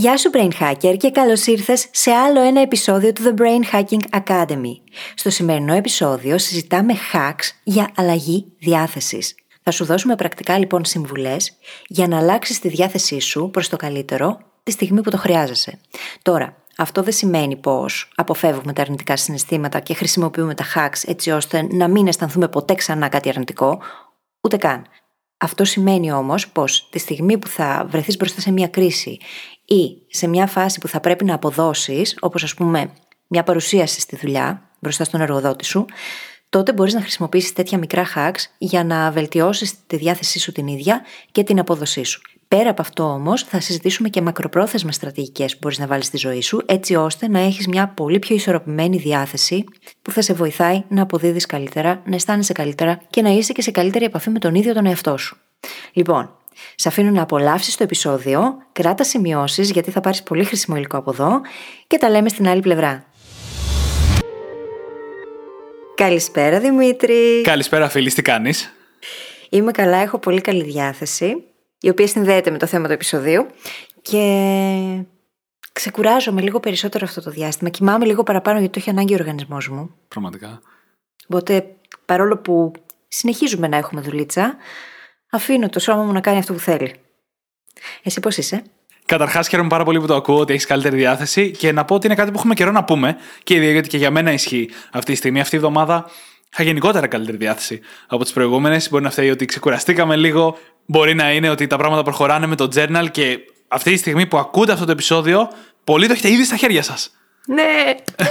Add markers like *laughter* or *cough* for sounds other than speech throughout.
Γεια σου Brain Hacker και καλώς ήρθες σε άλλο ένα επεισόδιο του The Brain Hacking Academy. Στο σημερινό επεισόδιο συζητάμε hacks για αλλαγή διάθεσης. Θα σου δώσουμε πρακτικά λοιπόν συμβουλές για να αλλάξεις τη διάθεσή σου προς το καλύτερο τη στιγμή που το χρειάζεσαι. Τώρα, αυτό δεν σημαίνει πως αποφεύγουμε τα αρνητικά συναισθήματα και χρησιμοποιούμε τα hacks έτσι ώστε να μην αισθανθούμε ποτέ ξανά κάτι αρνητικό, ούτε καν. Αυτό σημαίνει όμως πως τη στιγμή που θα βρεθείς μπροστά σε μια κρίση ή σε μια φάση που θα πρέπει να αποδώσεις, όπως ας πούμε μια παρουσίαση στη δουλειά μπροστά στον εργοδότη σου, τότε μπορείς να χρησιμοποιήσεις τέτοια μικρά hacks για να βελτιώσεις τη διάθεσή σου την ίδια και την απόδοσή σου. Πέρα από αυτό όμως, θα συζητήσουμε και μακροπρόθεσμες στρατηγικές που μπορείς να βάλεις στη ζωή σου, έτσι ώστε να έχεις μια πολύ πιο ισορροπημένη διάθεση που θα σε βοηθάει να αποδίδεις καλύτερα, να αισθάνεσαι καλύτερα και να είσαι και σε καλύτερη επαφή με τον ίδιο τον εαυτό σου. Λοιπόν, σε αφήνω να απολαύσεις το επεισόδιο, κράτα σημειώσεις γιατί θα πάρεις πολύ χρήσιμο υλικό από εδώ και τα λέμε στην άλλη πλευρά. Καλησπέρα Δημήτρη. Καλησπέρα φίλης, τι κάνεις; Είμαι καλά, έχω πολύ καλή διάθεση η οποία συνδέεται με το θέμα του επεισοδίου και ξεκουράζομαι λίγο περισσότερο αυτό το διάστημα. Κοιμάμαι λίγο παραπάνω γιατί το έχει ανάγκη ο οργανισμός μου. Πραγματικά. Οπότε παρόλο που συνεχίζουμε να έχουμε δουλίτσα, αφήνω το σώμα μου να κάνει αυτό που θέλει. Εσύ πώς είσαι; Καταρχάς, χαίρομαι πάρα πολύ που το ακούω ότι έχεις καλύτερη διάθεση και να πω ότι είναι κάτι που έχουμε καιρό να πούμε και γιατί και για μένα ισχύει αυτή τη στιγμή. Αυτή η εβδομάδα είχα γενικότερα καλύτερη διάθεση από τις προηγούμενες. Μπορεί να φταίει ότι ξεκουραστήκαμε λίγο, Μπορεί να είναι ότι τα πράγματα προχωράνε με το journal και αυτή τη στιγμή που ακούτε αυτό το επεισόδιο, πολλοί το έχετε ήδη στα χέρια σας. Ναι, ναι,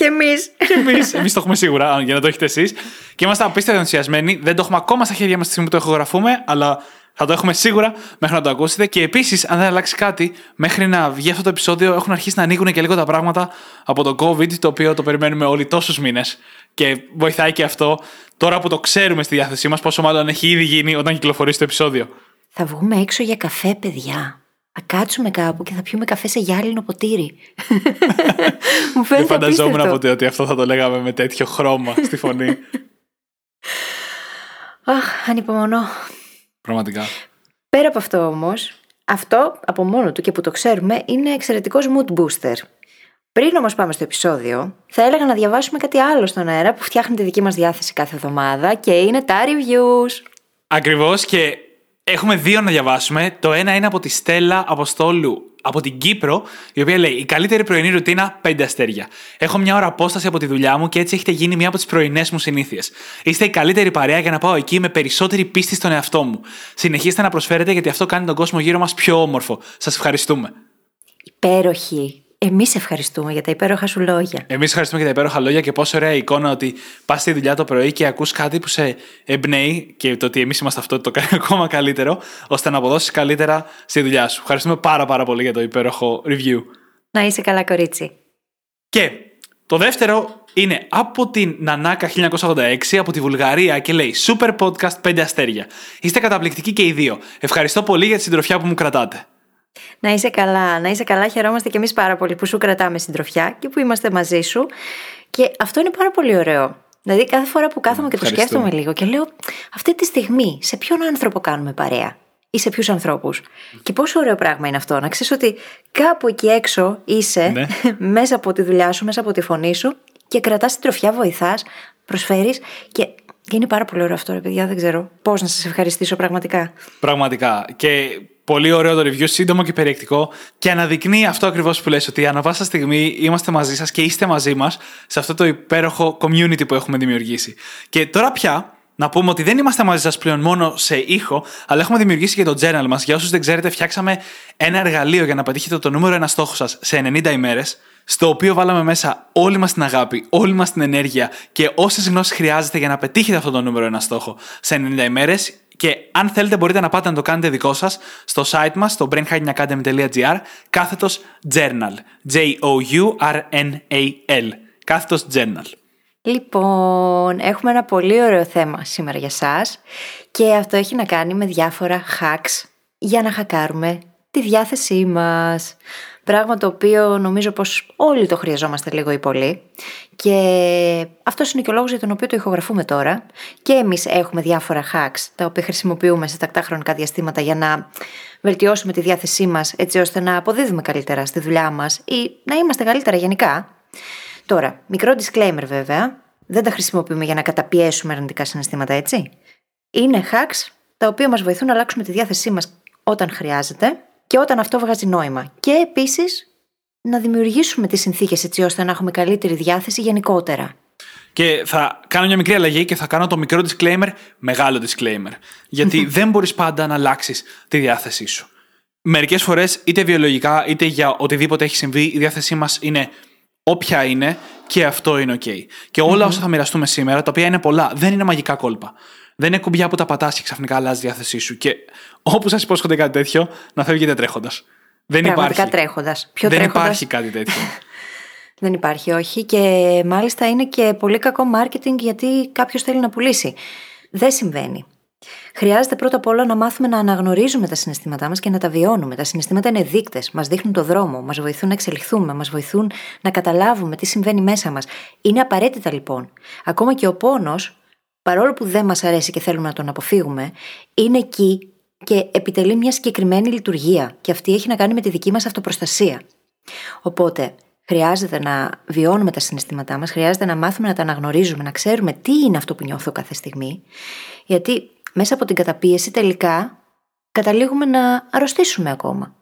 και εμείς. και εμείς. Εμείς το έχουμε σίγουρα, για να το έχετε εσείς. Και είμαστε απίστευτα ενθουσιασμένοι. Δεν το έχουμε ακόμα στα χέρια μας τη στιγμή που το ηχογραφούμε, αλλά θα το έχουμε σίγουρα μέχρι να το ακούσετε. Και επίσης, αν δεν αλλάξει κάτι, μέχρι να βγει αυτό το επεισόδιο, έχουν αρχίσει να ανοίγουν και λίγο τα πράγματα από το COVID, το οποίο το περιμένουμε όλοι τόσους μήνες. Και βοηθάει και αυτό τώρα που το ξέρουμε στη διάθεσή μας, πόσο μάλλον έχει ήδη γίνει όταν κυκλοφορήσει το επεισόδιο. Θα βγούμε έξω για καφέ, παιδιά. Θα κάτσουμε κάπου και θα πιούμε καφέ σε γυάλινο ποτήρι. *laughs* Μου φαίνεται Δεν φανταζόμουν ποτέ ότι αυτό θα το λέγαμε με τέτοιο χρώμα στη φωνή. *laughs* Αχ, ανυπομονώ. Πραγματικά. Πέρα από αυτό όμως, αυτό από μόνο του και που το ξέρουμε είναι εξαιρετικός mood booster. Πριν όμως πάμε στο επεισόδιο, θα έλεγα να διαβάσουμε κάτι άλλο στον αέρα που φτιάχνει τη δική μας διάθεση κάθε εβδομάδα και είναι τα reviews. Ακριβώς και έχουμε δύο να διαβάσουμε. Το ένα είναι από τη Στέλλα Αποστόλου από την Κύπρο, η οποία λέει: Η καλύτερη πρωινή ρουτίνα 5 αστέρια. Έχω μια ώρα απόσταση από τη δουλειά μου και έτσι έχετε γίνει μία από τις πρωινές μου συνήθειες. Είστε η καλύτερη παρέα για να πάω εκεί με περισσότερη πίστη στον εαυτό μου. Συνεχίστε να προσφέρετε γιατί αυτό κάνει τον κόσμο γύρω μας πιο όμορφο. Σας ευχαριστούμε. Υπέροχη. Εμείς ευχαριστούμε για τα υπέροχα σου λόγια. Εμείς ευχαριστούμε για τα υπέροχα λόγια και πόσο ωραία εικόνα ότι πας στη δουλειά το πρωί και ακούς κάτι που σε εμπνέει και το ότι εμείς είμαστε αυτό το κάνει *laughs* ακόμα καλύτερο, ώστε να αποδώσεις καλύτερα στη δουλειά σου. Ευχαριστούμε πάρα πάρα πολύ για το υπέροχο review. Να είσαι καλά, κορίτσι. Και το δεύτερο είναι από την Νανάκα 1986 από τη Βουλγαρία και λέει Super Podcast 5 αστέρια. Είστε καταπληκτικοί και οι δύο. Ευχαριστώ πολύ για τη συντροφιά που μου κρατάτε. Να είσαι καλά, να είσαι καλά. Χαιρόμαστε και εμείς πάρα πολύ που σου κρατάμε συντροφιά και που είμαστε μαζί σου. Και αυτό είναι πάρα πολύ ωραίο. Δηλαδή, κάθε φορά που κάθομαι και το σκέφτομαι λίγο και λέω, αυτή τη στιγμή, σε ποιον άνθρωπο κάνουμε παρέα ή σε ποιους ανθρώπους; Και πόσο ωραίο πράγμα είναι αυτό, να ξέρεις ότι κάπου εκεί έξω είσαι, ναι. *laughs* μέσα από τη δουλειά σου, μέσα από τη φωνή σου και κρατάς την τροφιά, βοηθάς, προσφέρεις και και είναι πάρα πολύ ωραίο αυτό, ρε παιδιά. Δεν ξέρω πώς να σας ευχαριστήσω πραγματικά. Πραγματικά. Και πολύ ωραίο το review, σύντομο και περιεκτικό. Και αναδεικνύει αυτό ακριβώς που λες, ότι ανά πάσα στιγμή είμαστε μαζί σας και είστε μαζί μας σε αυτό το υπέροχο community που έχουμε δημιουργήσει. Και τώρα πια να πούμε ότι δεν είμαστε μαζί σας πλέον μόνο σε ήχο, αλλά έχουμε δημιουργήσει και το journal μας. Για όσους δεν ξέρετε, φτιάξαμε ένα εργαλείο για να πετύχετε το νούμερο ένα στόχο σας σε 90 ημέρες στο οποίο βάλαμε μέσα όλη μας την αγάπη, όλη μας την ενέργεια και όσες γνώσεις χρειάζεται για να πετύχετε αυτό το νούμερο ένα στόχο σε 90 ημέρες. Και αν θέλετε, μπορείτε να πάτε να το κάνετε δικό σας στο site μας, στο brainhackingacademy.gr, κάθετος journal. J-O-U-R-N-A-L. Κάθετος journal. Λοιπόν, έχουμε ένα πολύ ωραίο θέμα σήμερα για σας και αυτό έχει να κάνει με διάφορα hacks για να χακάρουμε τη διάθεσή μας. Πράγμα το οποίο νομίζω πως όλοι το χρειαζόμαστε λίγο ή πολύ και αυτός είναι και ο λόγος για τον οποίο το ηχογραφούμε τώρα και εμείς έχουμε διάφορα hacks τα οποία χρησιμοποιούμε σε τακτά χρονικά διαστήματα για να βελτιώσουμε τη διάθεσή μας έτσι ώστε να αποδίδουμε καλύτερα στη δουλειά μας ή να είμαστε καλύτερα γενικά. Τώρα, μικρό disclaimer βέβαια, δεν τα χρησιμοποιούμε για να καταπιέσουμε αρνητικά συναισθήματα, έτσι. Είναι hacks τα οποία μας βοηθούν να αλλάξουμε τη διάθεσή μας όταν χρειάζεται και όταν αυτό βγάζει νόημα. Και επίσης να δημιουργήσουμε τις συνθήκες έτσι ώστε να έχουμε καλύτερη διάθεση γενικότερα. Και θα κάνω μια μικρή αλλαγή και θα κάνω το μικρό disclaimer, μεγάλο disclaimer. Γιατί *laughs* δεν μπορείς πάντα να αλλάξεις τη διάθεσή σου. Μερικές φορές, είτε βιολογικά είτε για οτιδήποτε έχει συμβεί, η διάθεσή μας είναι όποια είναι και αυτό είναι OK. Και όλα όσα θα μοιραστούμε σήμερα, τα οποία είναι πολλά, δεν είναι μαγικά κόλπα. Δεν είναι κουμπιά που τα πατάς και ξαφνικά αλλάζεις τη διάθεσή σου. Και όπου σας υπόσχονται κάτι τέτοιο, να φεύγετε τρέχοντας. Δεν Πραγματικά τρέχοντας. Δεν τρέχοντας... υπάρχει κάτι τέτοιο. *laughs* Δεν υπάρχει, όχι. Και μάλιστα είναι και πολύ κακό marketing γιατί κάποιος θέλει να πουλήσει. Δεν συμβαίνει. Χρειάζεται πρώτα απ' όλα να μάθουμε να αναγνωρίζουμε τα συναισθήματά μας και να τα βιώνουμε. Τα συναισθήματα είναι δείκτες, μας δείχνουν το δρόμο, μας βοηθούν να εξελιχθούμε, μας βοηθούν να καταλάβουμε τι συμβαίνει μέσα μας. Είναι απαραίτητα λοιπόν. Ακόμα και ο πόνος παρόλο που δεν μας αρέσει και θέλουμε να τον αποφύγουμε, είναι εκεί και επιτελεί μια συγκεκριμένη λειτουργία και αυτή έχει να κάνει με τη δική μας αυτοπροστασία. Οπότε, χρειάζεται να βιώνουμε τα συναισθήματά μας, χρειάζεται να μάθουμε να τα αναγνωρίζουμε, να ξέρουμε τι είναι αυτό που νιώθω κάθε στιγμή, γιατί μέσα από την καταπίεση τελικά καταλήγουμε να αρρωστήσουμε ακόμα.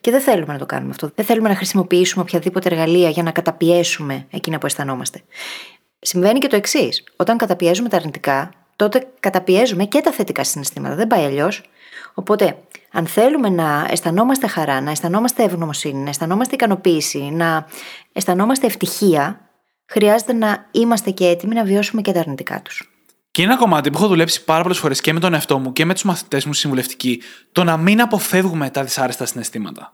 Και δεν θέλουμε να το κάνουμε αυτό. Δεν θέλουμε να χρησιμοποιήσουμε οποιαδήποτε εργαλεία για να καταπιέσουμε εκείνα που αισθανόμαστε. Συμβαίνει και το εξής. Όταν καταπιέζουμε τα αρνητικά, τότε καταπιέζουμε και τα θετικά συναισθήματα. Δεν πάει αλλιώς. Οπότε, αν θέλουμε να αισθανόμαστε χαρά, να αισθανόμαστε ευγνωμοσύνη, να αισθανόμαστε ικανοποίηση, να αισθανόμαστε ευτυχία, χρειάζεται να είμαστε και έτοιμοι να βιώσουμε και τα αρνητικά τους. Και είναι ένα κομμάτι που έχω δουλέψει πάρα πολλές φορές και με τον εαυτό μου και με τους μαθητές μου συμβουλευτικοί, το να μην αποφεύγουμε τα δυσάρεστα συναισθήματα.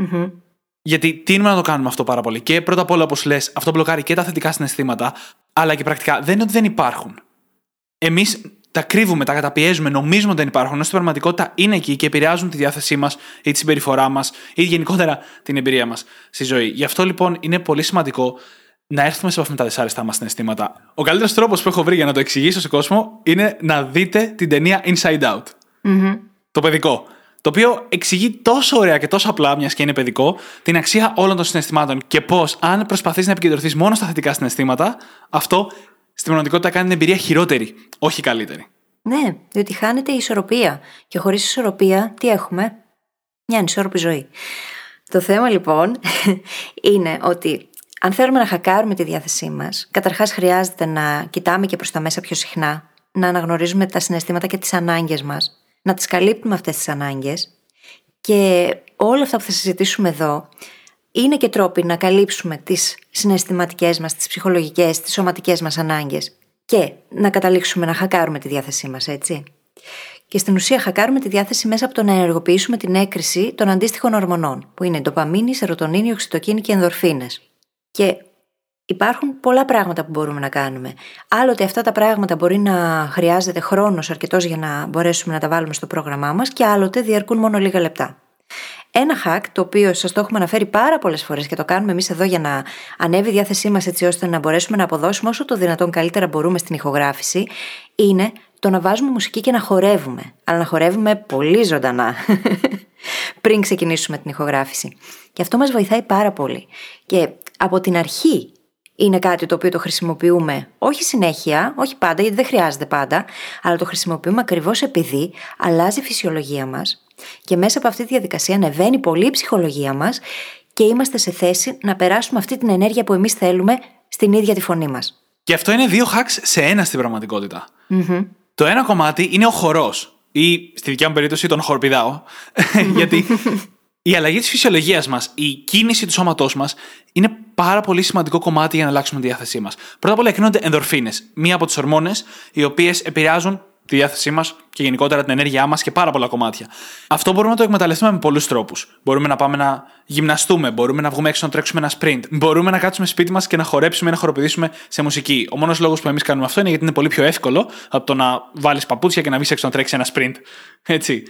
Mm-hmm. Γιατί τίνουμε να το κάνουμε αυτό πάρα πολύ. Και πρώτα απ' όλα, όπως λες, αυτό μπλοκάρει και τα θετικά συναισθήματα, αλλά και πρακτικά δεν είναι ότι δεν υπάρχουν. Εμείς τα κρύβουμε, τα καταπιέζουμε, νομίζουμε ότι δεν υπάρχουν, ενώ στην πραγματικότητα είναι εκεί και επηρεάζουν τη διάθεσή μας ή τη συμπεριφορά μας ή γενικότερα την εμπειρία μας στη ζωή. Γι' αυτό λοιπόν είναι πολύ σημαντικό να έρθουμε σε επαφή με τα δυσάρεστά μας συναισθήματα. Ο καλύτερος τρόπος που έχω βρει για να το εξηγήσω σε κόσμο είναι να δείτε την ταινία Inside Out. Mm-hmm. Το παιδικό. Το οποίο εξηγεί τόσο ωραία και τόσο απλά, μιας και είναι παιδικό, την αξία όλων των συναισθημάτων και πώς, αν προσπαθείς να επικεντρωθείς μόνο στα θετικά συναισθήματα, αυτό στην πραγματικότητα κάνει την εμπειρία χειρότερη, όχι καλύτερη. Ναι, διότι χάνεται η ισορροπία. Και χωρίς ισορροπία, τι έχουμε, μια ανισόρροπη ζωή. Το θέμα λοιπόν *laughs* είναι ότι αν θέλουμε να χακάρουμε τη διάθεσή μας, καταρχάς χρειάζεται να κοιτάμε και προς τα μέσα πιο συχνά, να αναγνωρίζουμε τα συναισθήματα και τις ανάγκες μας, να τις καλύπτουμε αυτές τις ανάγκες και όλα αυτά που θα συζητήσουμε εδώ είναι και τρόποι να καλύψουμε τις συναισθηματικές μας, τις ψυχολογικές, τις σωματικές μας ανάγκες και να καταλήξουμε να χακάρουμε τη διάθεσή μας, έτσι. Και στην ουσία χακάρουμε τη διάθεση μέσα από το να ενεργοποιήσουμε την έκρηση των αντίστοιχων ορμονών, που είναι η ντοπαμίνη, η σερωτονίνη, η οξυτοκίνη και οι ενδορφίνες. Και Υπάρχουν πολλά πράγματα που μπορούμε να κάνουμε. Άλλοτε αυτά τα πράγματα μπορεί να χρειάζεται χρόνος αρκετός για να μπορέσουμε να τα βάλουμε στο πρόγραμμά μας και άλλοτε διαρκούν μόνο λίγα λεπτά. Ένα hack, το οποίο σας το έχουμε αναφέρει πάρα πολλές φορές και το κάνουμε εμείς εδώ για να ανέβει η διάθεσή μας έτσι ώστε να μπορέσουμε να αποδώσουμε όσο το δυνατόν καλύτερα μπορούμε στην ηχογράφηση, είναι το να βάζουμε μουσική και να χορεύουμε. Αλλά να χορεύουμε πολύ ζωντανά. *laughs* πριν ξεκινήσουμε την ηχογράφηση. Και αυτό μας βοηθάει πάρα πολύ. Και από την αρχή είναι κάτι το οποίο το χρησιμοποιούμε όχι συνέχεια, όχι πάντα, γιατί δεν χρειάζεται πάντα, αλλά το χρησιμοποιούμε ακριβώς επειδή αλλάζει η φυσιολογία μας και μέσα από αυτή τη διαδικασία ανεβαίνει πολύ η ψυχολογία μας και είμαστε σε θέση να περάσουμε αυτή την ενέργεια που εμείς θέλουμε στην ίδια τη φωνή μας. Και αυτό είναι δύο hacks σε ένα στην πραγματικοτητα Το ένα κομμάτι είναι ο χορός. Ή στη δικιά μου περίπτωση τον χορπηδάω. *laughs* γιατί η αλλαγή της φυσιολογίας μας, η κίνηση του σώματός μας είναι πάρα πολύ σημαντικό κομμάτι για να αλλάξουμε τη διάθεσή μας. Πρώτα απ' όλα εκκρίνονται ενδορφίνες, μία από τις ορμόνες οι οποίες επηρεάζουν τη διάθεσή μας και γενικότερα την ενέργειά μας και πάρα πολλά κομμάτια. Αυτό μπορούμε να το εκμεταλλευτούμε με πολλούς τρόπους. Μπορούμε να πάμε να γυμναστούμε, μπορούμε να βγούμε έξω να τρέξουμε ένα sprint, μπορούμε να κάτσουμε σπίτι μας και να χορέψουμε ή να χοροπηδήσουμε σε μουσική. Ο μόνος λόγος που εμείς κάνουμε αυτό είναι γιατί είναι πολύ πιο εύκολο από το να βάλεις παπούτσια και να βγεις έξω να τρέξεις ένα sprint. Έτσι.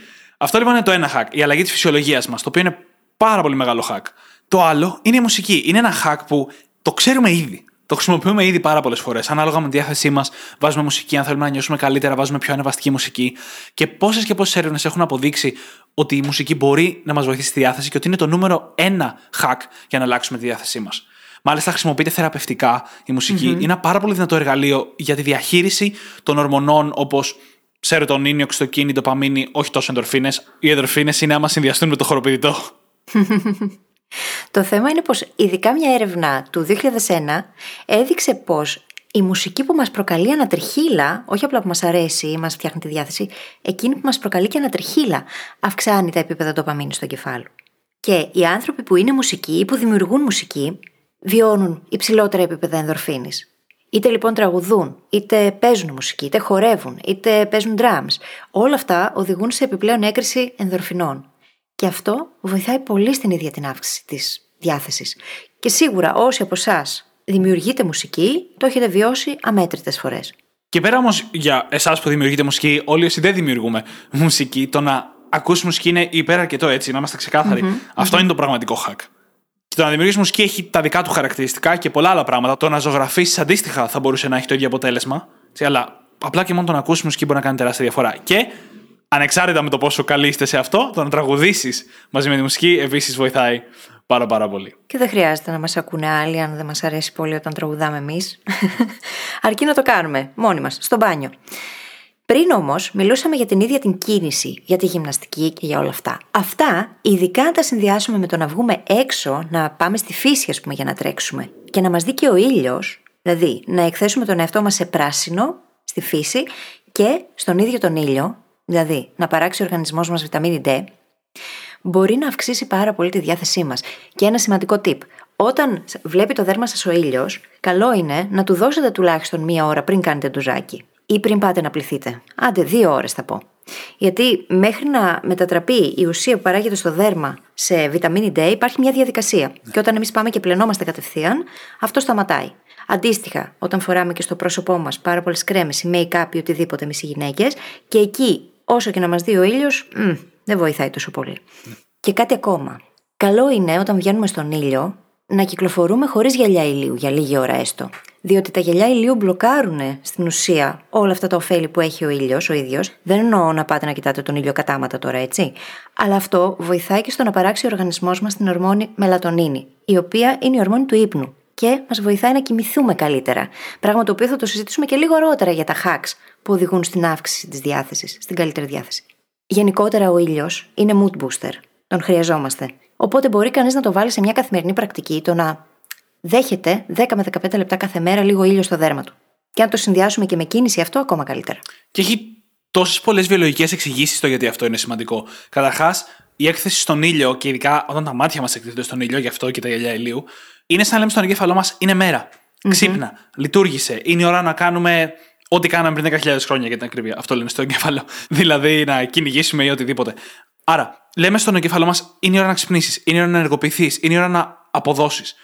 Αυτό λοιπόν είναι το ένα hack, η αλλαγή της φυσιολογίας μας, το οποίο είναι πάρα πολύ μεγάλο hack. Το άλλο είναι η μουσική. Είναι ένα hack που το ξέρουμε ήδη. Το χρησιμοποιούμε ήδη πάρα πολλές φορές. Ανάλογα με τη διάθεσή μας, βάζουμε μουσική. Αν θέλουμε να νιώσουμε καλύτερα, βάζουμε πιο ανεβαστική μουσική. Και πόσες και πόσες έρευνες έχουν αποδείξει ότι η μουσική μπορεί να μας βοηθήσει στη διάθεση και ότι είναι το νούμερο ένα hack για να αλλάξουμε τη διάθεσή μας. Μάλιστα, χρησιμοποιείται θεραπευτικά η μουσικη Είναι ένα πάρα πολύ δυνατό εργαλείο για τη διαχείριση των ορμονών όπως σερωτονίνη, οξυτοκίνη, ντοπαμίνη, όχι τόσο ενδορφίνε. Οι ενδορφίνε είναι άμα συνδυαστούν με το χοροπηδητό. *laughs* Το θέμα είναι πως ειδικά μια έρευνα του 2001 έδειξε πως η μουσική που μας προκαλεί ανατριχίλα, όχι απλά που μας αρέσει ή μας φτιάχνει τη διάθεση, εκείνη που μας προκαλεί και ανατριχίλα, αυξάνει τα επίπεδα ντοπαμίνης στο κεφάλι. Και οι άνθρωποι που είναι μουσικοί ή που δημιουργούν μουσική βιώνουν υψηλότερα επίπεδα ενδορφίνης. Είτε λοιπόν τραγουδούν, είτε παίζουν μουσική, είτε χορεύουν, είτε παίζουν drums. Όλα αυτά οδηγούν σε επιπλέον έκρηση ενδορφινών. Και αυτό βοηθάει πολύ στην ίδια την αύξηση της διάθεσης. Και σίγουρα όσοι από εσάς δημιουργείτε μουσική, το έχετε βιώσει αμέτρητες φορές. Και πέρα όμως για εσάς που δημιουργείτε μουσική, όλοι όσοι δεν δημιουργούμε μουσική, το να ακούσει μουσική είναι υπεραρκετό έτσι, να είμαστε Αυτό είναι το πραγματικό hack. Και το να δημιουργήσει μουσική έχει τα δικά του χαρακτηριστικά και πολλά άλλα πράγματα. Το να ζωγραφίσεις αντίστοιχα θα μπορούσε να έχει το ίδιο αποτέλεσμα. αλλά απλά και μόνο το να ακούσεις μουσική μπορεί να κάνει τεράστια διαφορά. Και ανεξάρτητα με το πόσο καλή είστε σε αυτό, το να τραγουδήσεις μαζί με τη μουσική επίσης βοηθάει πάρα πάρα πολύ. Και δεν χρειάζεται να μας ακούνε άλλοι αν δεν μας αρέσει πολύ όταν τραγουδάμε εμείς. *laughs* Αρκεί να το κάνουμε μόνοι μας, στο μπάνιο. Πριν όμως, μιλούσαμε για την ίδια την κίνηση, για τη γυμναστική και για όλα αυτά. Αυτά, ειδικά αν τα συνδυάσουμε με το να βγούμε έξω, να πάμε στη φύση, ας πούμε, για να τρέξουμε και να μας δει και ο ήλιος, δηλαδή να εκθέσουμε τον εαυτό μας σε πράσινο, στη φύση και στον ίδιο τον ήλιο, δηλαδή να παράξει ο οργανισμός μας βιταμίνη D, μπορεί να αυξήσει πάρα πολύ τη διάθεσή μας. Και ένα σημαντικό tip. Όταν βλέπει το δέρμα σας ο ήλιος, καλό είναι να του δώσετε τουλάχιστον μία ώρα πριν κάνετε ντουζάκι ή πριν πάτε να πληθείτε. Άντε, δύο ώρες θα πω. Γιατί μέχρι να μετατραπεί η ουσία που παράγεται στο δέρμα σε βιταμίνη D υπάρχει μια διαδικασία. Και όταν εμείς πάμε και πλενόμαστε κατευθείαν, αυτό σταματάει. Αντίστοιχα, όταν φοράμε και στο πρόσωπό μας πάρα πολλές κρέμες ή make-up ή οτιδήποτε εμείς οι γυναίκες, και εκεί όσο και να μας δει ο ήλιος, δεν βοηθάει τόσο πολύ. Και κάτι ακόμα. Καλό είναι όταν βγαίνουμε στον ήλιο να κυκλοφορούμε χωρίς γυαλιά ηλίου για λίγη ώρα έστω. Διότι τα γυαλιά ηλίου μπλοκάρουν στην ουσία όλα αυτά τα ωφέλη που έχει ο ήλιος ο ίδιος. Δεν εννοώ να πάτε να κοιτάτε τον ήλιο κατάματα τώρα, έτσι. Αλλά αυτό βοηθάει και στο να παράξει ο οργανισμός μας την ορμόνη μελατονίνη, η οποία είναι η ορμόνη του ύπνου και μας βοηθάει να κοιμηθούμε καλύτερα. Πράγμα το οποίο θα το συζητήσουμε και λίγο αργότερα για τα hacks που οδηγούν στην αύξηση της διάθεσης, στην καλύτερη διάθεση. Γενικότερα ο ήλιος είναι mood booster. Τον χρειαζόμαστε. Οπότε μπορεί κανείς να το βάλει σε μια καθημερινή πρακτική το να δέχεται 10 με 15 λεπτά κάθε μέρα λίγο ήλιο στο δέρμα του. Και αν το συνδυάσουμε και με κίνηση, αυτό ακόμα καλύτερα. Και έχει τόσες πολλές βιολογικές εξηγήσεις στο γιατί αυτό είναι σημαντικό. Καταρχάς, η έκθεση στον ήλιο, και ειδικά όταν τα μάτια μας εκτίθενται στον ήλιο, γι' αυτό και τα γυαλιά ηλίου, είναι σαν να λέμε στον εγκέφαλό μας: Είναι μέρα. Ξύπνα, λειτουργήσε. Είναι η ώρα να κάνουμε ό,τι κάναμε πριν 10.000 χρόνια για την ακρίβεια. Αυτό λένε στο εγκέφαλο. *laughs* δηλαδή να κυνηγήσουμε ή οτιδήποτε. Άρα, λέμε στον εγκέφαλό μας: Είναι η ώρα να ξυπνήσεις, είναι η ώρα να ενεργοποιηθείς, είναι η ώρα να αποδώσεις.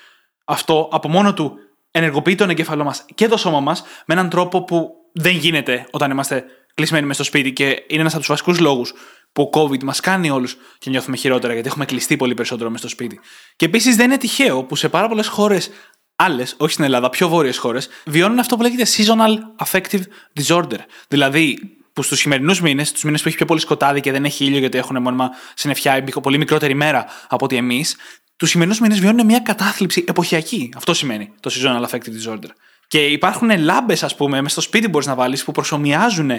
Αυτό από μόνο του ενεργοποιεί τον εγκέφαλό μας και το σώμα μας με έναν τρόπο που δεν γίνεται όταν είμαστε κλεισμένοι μες στο σπίτι και είναι ένας από τους βασικούς λόγους που ο COVID μας κάνει όλους και νιώθουμε χειρότερα γιατί έχουμε κλειστεί πολύ περισσότερο μες στο σπίτι. Και επίσης δεν είναι τυχαίο που σε πάρα πολλές χώρες άλλες, όχι στην Ελλάδα, πιο βόρειες χώρες, βιώνουν αυτό που λέγεται seasonal affective disorder. Δηλαδή, που στους χειμερινού μήνες, τους μήνες που έχει πιο πολύ σκοτάδι και δεν έχει ήλιο γιατί έχουν μόνιμα συννεφιά ή πολύ μικρότερη μέρα από ότι εμείς, τους σημερινούς μήνες βιώνουν μια κατάθλιψη εποχιακή. Αυτό σημαίνει το seasonal affective disorder. Και υπάρχουν λάμπες, ας πούμε, μες στο σπίτι μπορείς να βάλεις που προσωμιάζουν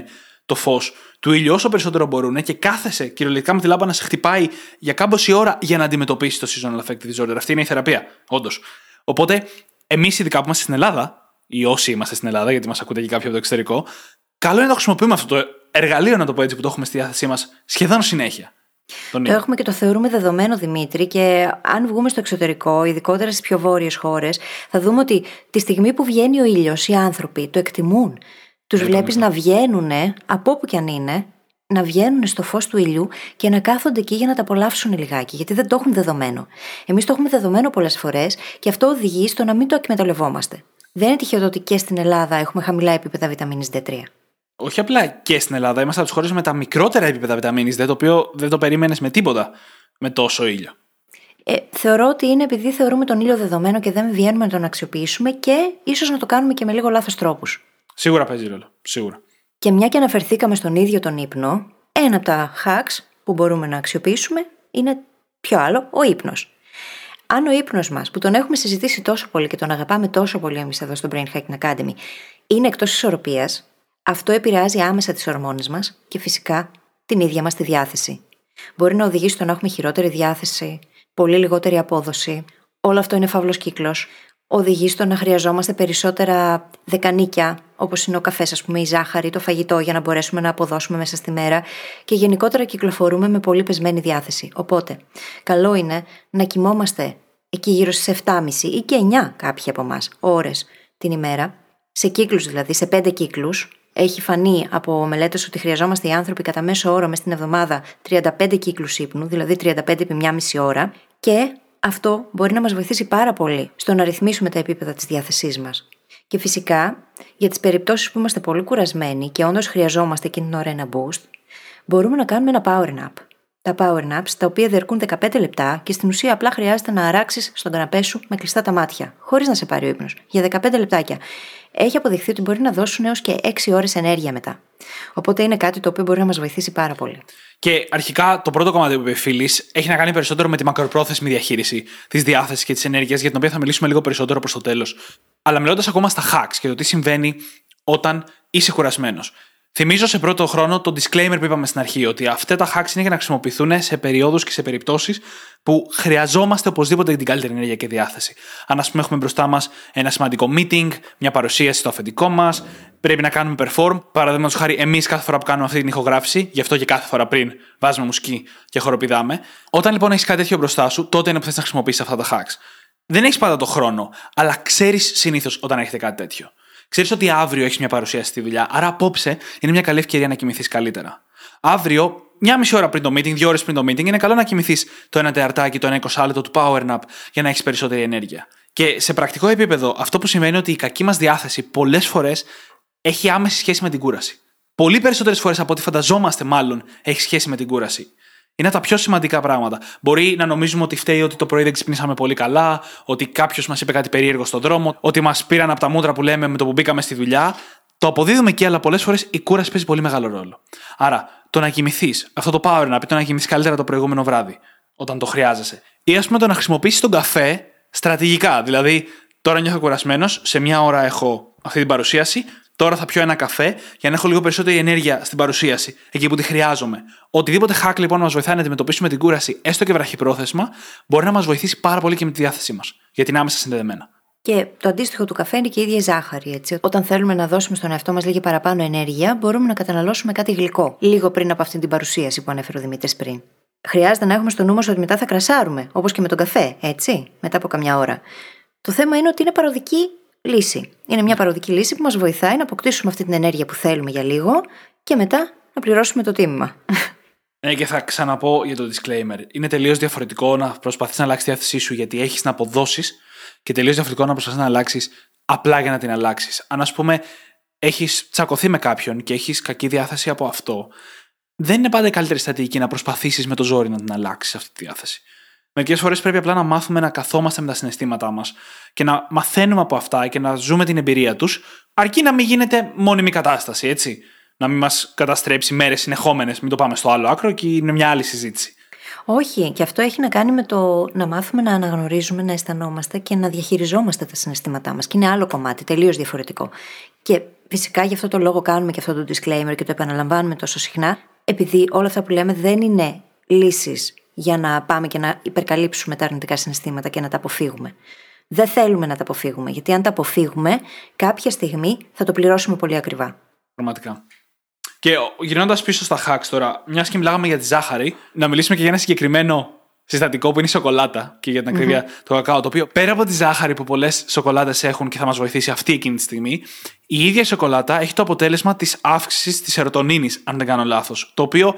το φως του ήλιου όσο περισσότερο μπορούν και κάθεσαι κυριολεκτικά με τη λάμπα να σε χτυπάει για κάμποση ώρα για να αντιμετωπίσεις το seasonal affective disorder. Αυτή είναι η θεραπεία, όντως. Οπότε, εμείς ειδικά που είμαστε στην Ελλάδα, ή όσοι είμαστε στην Ελλάδα, γιατί μας ακούτε και κάποιοι από το εξωτερικό, καλό είναι να χρησιμοποιούμε αυτό το εργαλείο, να το πω έτσι, που το έχουμε στη διάθεσή μας σχεδόν συνέχεια. Το έχουμε και το θεωρούμε δεδομένο, Δημήτρη, και αν βγούμε στο εξωτερικό, ειδικότερα στις πιο βόρειες χώρες, θα δούμε ότι τη στιγμή που βγαίνει ο ήλιος, οι άνθρωποι το εκτιμούν. Τους το βλέπεις νερό. να βγαίνουν από όπου κι αν είναι, να βγαίνουν στο φως του ηλιού και να κάθονται εκεί για να τα απολαύσουν λιγάκι, γιατί δεν το έχουν δεδομένο. Εμείς το έχουμε δεδομένο πολλές φορές και αυτό οδηγεί στο να μην το εκμεταλλευόμαστε. Δεν είναι τυχαίο το ότι και στην Ελλάδα έχουμε χαμηλά επίπεδα βιταμίνης D3. Όχι απλά και στην Ελλάδα, είμαστε από τις χώρες με τα μικρότερα επίπεδα βιταμίνης D, το οποίο δεν το περίμενες με τίποτα με τόσο ήλιο. Ε, θεωρώ ότι είναι επειδή θεωρούμε τον ήλιο δεδομένο και δεν βγαίνουμε να τον αξιοποιήσουμε και ίσως να το κάνουμε και με λίγο λάθος τρόπους. Σίγουρα παίζει ρόλο. Σίγουρα. Και μια και αναφερθήκαμε στον ίδιο τον ύπνο, ένα από τα hacks που μπορούμε να αξιοποιήσουμε είναι πιο άλλο, ο ύπνος. Αν ο ύπνος μας, που τον έχουμε συζητήσει τόσο πολύ και τον αγαπάμε τόσο πολύ εμείς εδώ στο Brain Hacking Academy, είναι εκτός ισορροπίας, αυτό επηρεάζει άμεσα τις ορμόνες μας και φυσικά την ίδια μας τη διάθεση. Μπορεί να οδηγήσει στο να έχουμε χειρότερη διάθεση, πολύ λιγότερη απόδοση. Όλο αυτό είναι φαύλος κύκλος. Οδηγεί στο να χρειαζόμαστε περισσότερα δεκανίκια, όπως είναι ο καφές, ας πούμε, η ζάχαρη, το φαγητό, για να μπορέσουμε να αποδώσουμε μέσα στη μέρα. Και γενικότερα κυκλοφορούμε με πολύ πεσμένη διάθεση. Οπότε, καλό είναι να κοιμόμαστε εκεί γύρω στις 7.30 ή και 9 κάποιοι από εμάς ώρες την ημέρα, σε κύκλους δηλαδή, σε 5 κύκλους. Έχει φανεί από μελέτες ότι χρειαζόμαστε οι άνθρωποι κατά μέσο όρο μέσα στην εβδομάδα 35 κύκλους ύπνου, δηλαδή 35 επί μία μισή ώρα, και αυτό μπορεί να μας βοηθήσει πάρα πολύ στο να ρυθμίσουμε τα επίπεδα της διάθεσής μας. Και φυσικά, για τις περιπτώσεις που είμαστε πολύ κουρασμένοι και όντως χρειαζόμαστε εκείνη την ώρα ένα boost, μπορούμε να κάνουμε ένα power nap. Τα power naps, τα οποία διαρκούν 15 λεπτά και στην ουσία απλά χρειάζεται να αράξεις στον καναπέ σου με κλειστά τα μάτια, χωρίς να σε πάρει ο ύπνος, για 15 λεπτάκια. Έχει αποδειχθεί ότι μπορεί να δώσουν έως και 6 ώρες ενέργεια μετά. Οπότε είναι κάτι το οποίο μπορεί να μας βοηθήσει πάρα πολύ. Και αρχικά το πρώτο κομμάτι που είπε η φίλης έχει να κάνει περισσότερο με τη μακροπρόθεσμη διαχείριση της διάθεσης και της ενέργειας, για την οποία θα μιλήσουμε λίγο περισσότερο προς το τέλος. Αλλά μιλώντας ακόμα στα hacks και το τι συμβαίνει όταν είσαι κουρασμένος. Θυμίζω σε πρώτο χρόνο το disclaimer που είπαμε στην αρχή, ότι αυτά τα hacks είναι για να χρησιμοποιηθούν σε περιόδους και σε περιπτώσεις που χρειαζόμαστε οπωσδήποτε την καλύτερη ενέργεια και διάθεση. Αν, ας πούμε, έχουμε μπροστά μας ένα σημαντικό meeting, μια παρουσίαση στο αφεντικό μας, πρέπει να κάνουμε perform. Παραδείγματος χάρη, εμείς κάθε φορά που κάνουμε αυτή την ηχογράφηση, γι' αυτό και κάθε φορά πριν βάζουμε μουσική και χοροπηδάμε. Όταν λοιπόν έχεις κάτι τέτοιο μπροστά σου, τότε είναι που θες να χρησιμοποιήσεις αυτά τα hacks. Δεν έχεις πάντα το χρόνο, αλλά ξέρεις συνήθως όταν έχετε κάτι τέτοιο. Ξέρεις ότι αύριο έχεις μια παρουσίαση στη δουλειά, άρα απόψε είναι μια καλή ευκαιρία να κοιμηθείς καλύτερα. Αύριο, μια μισή ώρα πριν το meeting, δύο ώρες πριν το meeting, είναι καλό να κοιμηθείς το ένα τεαρτάκι, το ένα 20 λεπτό του power nap για να έχεις περισσότερη ενέργεια. Και σε πρακτικό επίπεδο, αυτό που σημαίνει ότι η κακή μας διάθεση πολλές φορές έχει άμεση σχέση με την κούραση. Πολύ περισσότερες φορές από ό,τι φανταζόμαστε, μάλλον, έχει σχέση με την κούραση. Είναι τα πιο σημαντικά πράγματα. Μπορεί να νομίζουμε ότι φταίει ότι το πρωί δεν ξυπνήσαμε πολύ καλά, ότι κάποιος μας είπε κάτι περίεργο στον δρόμο, ότι μας πήραν από τα μούτρα που λέμε με το που μπήκαμε στη δουλειά. Το αποδίδουμε εκεί, αλλά πολλές φορές η κούραση παίζει πολύ μεγάλο ρόλο. Άρα, το να κοιμηθείς, αυτό το power να πει το να κοιμηθείς καλύτερα το προηγούμενο βράδυ, όταν το χρειάζεσαι. Ή ας πούμε το να χρησιμοποιήσεις τον καφέ στρατηγικά. Δηλαδή, τώρα νιώθω κουρασμένος, σε μια ώρα έχω αυτή την παρουσίαση, Τώρα θα πιω ένα καφέ για να έχω λίγο περισσότερη ενέργεια στην παρουσίαση, εκεί που τη χρειάζομαι. Οτιδήποτε hack λοιπόν μας βοηθάει να αντιμετωπίσουμε την κούραση, έστω και βραχυπρόθεσμα, μπορεί να μας βοηθήσει πάρα πολύ και με τη διάθεσή μας. Γιατί είναι άμεσα συνδεδεμένα. Και το αντίστοιχο του καφέ είναι και η ίδια η ζάχαρη. Έτσι. Όταν θέλουμε να δώσουμε στον εαυτό μας λίγη παραπάνω ενέργεια, μπορούμε να καταναλώσουμε κάτι γλυκό, λίγο πριν από αυτή την παρουσίαση που ανέφερε ο Δημήτρης πριν. Χρειάζεται να έχουμε στο νου μας ότι μετά θα κρασάρουμε, όπως και με τον καφέ, έτσι, μετά από καμιά ώρα. Το θέμα είναι ότι είναι παροδική λύση. Είναι μια παροδική λύση που μας βοηθάει να αποκτήσουμε αυτή την ενέργεια που θέλουμε για λίγο και μετά να πληρώσουμε το τίμημα. Ναι, και θα ξαναπώ για το disclaimer. Είναι τελείως διαφορετικό να προσπαθείς να αλλάξεις τη διάθεσή σου γιατί έχεις να αποδώσεις και τελείως διαφορετικό να προσπαθείς να αλλάξεις απλά για να την αλλάξεις. Αν, ας πούμε, έχεις τσακωθεί με κάποιον και έχεις κακή διάθεση από αυτό, δεν είναι πάντα η καλύτερη στρατηγική να προσπαθήσεις με το ζόρι να την αλλάξεις αυτή τη διάθεση. Μερικές φορές πρέπει απλά να μάθουμε να καθόμαστε με τα συναισθήματά μας και να μαθαίνουμε από αυτά και να ζούμε την εμπειρία τους, αρκεί να μην γίνεται μόνιμη κατάσταση, έτσι. Να μην μας καταστρέψει μέρες συνεχόμενες, μην το πάμε στο άλλο άκρο και είναι μια άλλη συζήτηση. Όχι, και αυτό έχει να κάνει με το να μάθουμε να αναγνωρίζουμε, να αισθανόμαστε και να διαχειριζόμαστε τα συναισθήματά μας. Και είναι άλλο κομμάτι, τελείως διαφορετικό. Και φυσικά γι' αυτό το λόγο κάνουμε και αυτό το disclaimer και το επαναλαμβάνουμε τόσο συχνά, επειδή όλα αυτά που λέμε δεν είναι λύσεις για να πάμε και να υπερκαλύψουμε τα αρνητικά συναισθήματα και να τα αποφύγουμε. Δεν θέλουμε να τα αποφύγουμε, γιατί αν τα αποφύγουμε, κάποια στιγμή θα το πληρώσουμε πολύ ακριβά. Πραγματικά. Και γυρνώντας πίσω στα hacks τώρα, μιας και μιλάγαμε για τη ζάχαρη, να μιλήσουμε και για ένα συγκεκριμένο συστατικό που είναι η σοκολάτα και για την ακρίβεια το κακάο. Το οποίο πέρα από τη ζάχαρη που πολλές σοκολάτες έχουν και θα μας βοηθήσει αυτή εκείνη τη στιγμή, η ίδια η σοκολάτα έχει το αποτέλεσμα της αύξησης της σερωτονίνη, αν δεν κάνω λάθος. Το οποίο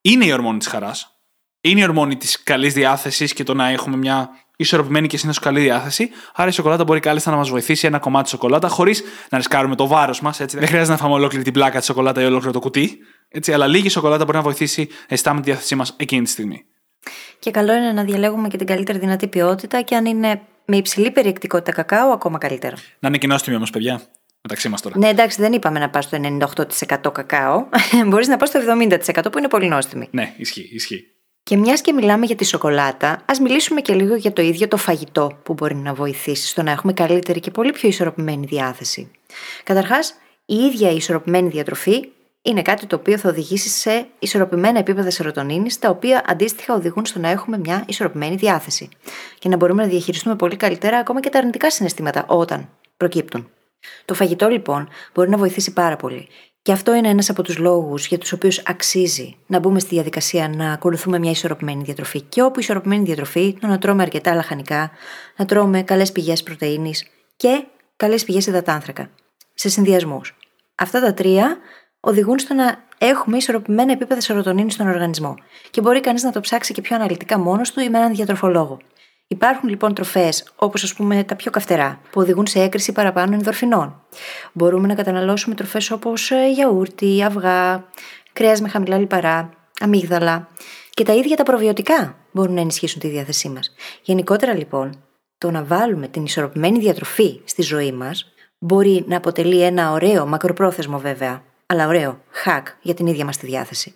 είναι η ορμόνη της χαράς. Είναι η ορμόνη της καλής διάθεσης και το να έχουμε μια ισορροπημένη και συνήθως καλή διάθεση. Άρα η σοκολάτα μπορεί κάλλιστα να μας βοηθήσει ένα κομμάτι σοκολάτα χωρίς να ρισκάρουμε το βάρος μας. Δεν χρειάζεται να φάμε ολόκληρη την πλάκα της σοκολάτα ή ολόκληρο το κουτί. Έτσι, αλλά λίγη σοκολάτα μπορεί να βοηθήσει να αισθάνουμε τη διάθεσή μας εκείνη τη στιγμή. Και καλό είναι να διαλέγουμε και την καλύτερη δυνατή ποιότητα και αν είναι με υψηλή περιεκτικότητα κακάο, ακόμα καλύτερα. Να είναι κοινός τιμή όμω, παιδιά. Μεταξύ μας τώρα. Ναι, εντάξει, δεν είπαμε να πας στο 98% κακάο. *laughs* Μπορείς να πας στο 70% που είναι πολύ νόστιμη. Ναι, ισχύει, ισχύει. Και μιας και μιλάμε για τη σοκολάτα, ας μιλήσουμε και λίγο για το ίδιο το φαγητό που μπορεί να βοηθήσει στο να έχουμε καλύτερη και πολύ πιο ισορροπημένη διάθεση. Καταρχάς, η ίδια η ισορροπημένη διατροφή είναι κάτι το οποίο θα οδηγήσει σε ισορροπημένα επίπεδα σερωτονίνης, τα οποία αντίστοιχα οδηγούν στο να έχουμε μια ισορροπημένη διάθεση και να μπορούμε να διαχειριστούμε πολύ καλύτερα ακόμα και τα αρνητικά συναισθήματα όταν προκύπτουν. Το φαγητό λοιπόν μπορεί να βοηθήσει πάρα πολύ. Και αυτό είναι ένας από τους λόγους για τους οποίους αξίζει να μπούμε στη διαδικασία να ακολουθούμε μια ισορροπημένη διατροφή. Και όπου η ισορροπημένη διατροφή, το να τρώμε αρκετά λαχανικά, να τρώμε καλές πηγές πρωτενη και καλές πηγές υδατάνθρακα. Σε συνδυασμούς. Αυτά τα τρία οδηγούν στο να έχουμε ισορροπημένα επίπεδα σερωτονίνης στον οργανισμό. Και μπορεί κανείς να το ψάξει και πιο αναλυτικά μόνος του ή με έναν διατροφολόγο. Υπάρχουν λοιπόν τροφές, όπως ας πούμε τα πιο καυτερά, που οδηγούν σε έκρηση παραπάνω ενδορφινών. Μπορούμε να καταναλώσουμε τροφές όπως ε, γιαούρτι, αυγά, κρέας με χαμηλά λιπαρά, αμύγδαλα. Και τα ίδια τα προβιωτικά μπορούν να ενισχύσουν τη διάθεσή μας. Γενικότερα λοιπόν, το να βάλουμε την ισορροπημένη διατροφή στη ζωή μας μπορεί να αποτελεί ένα ωραίο, μακροπρόθεσμο βέβαια, αλλά ωραίο, hack για την ίδια μας τη διάθεση.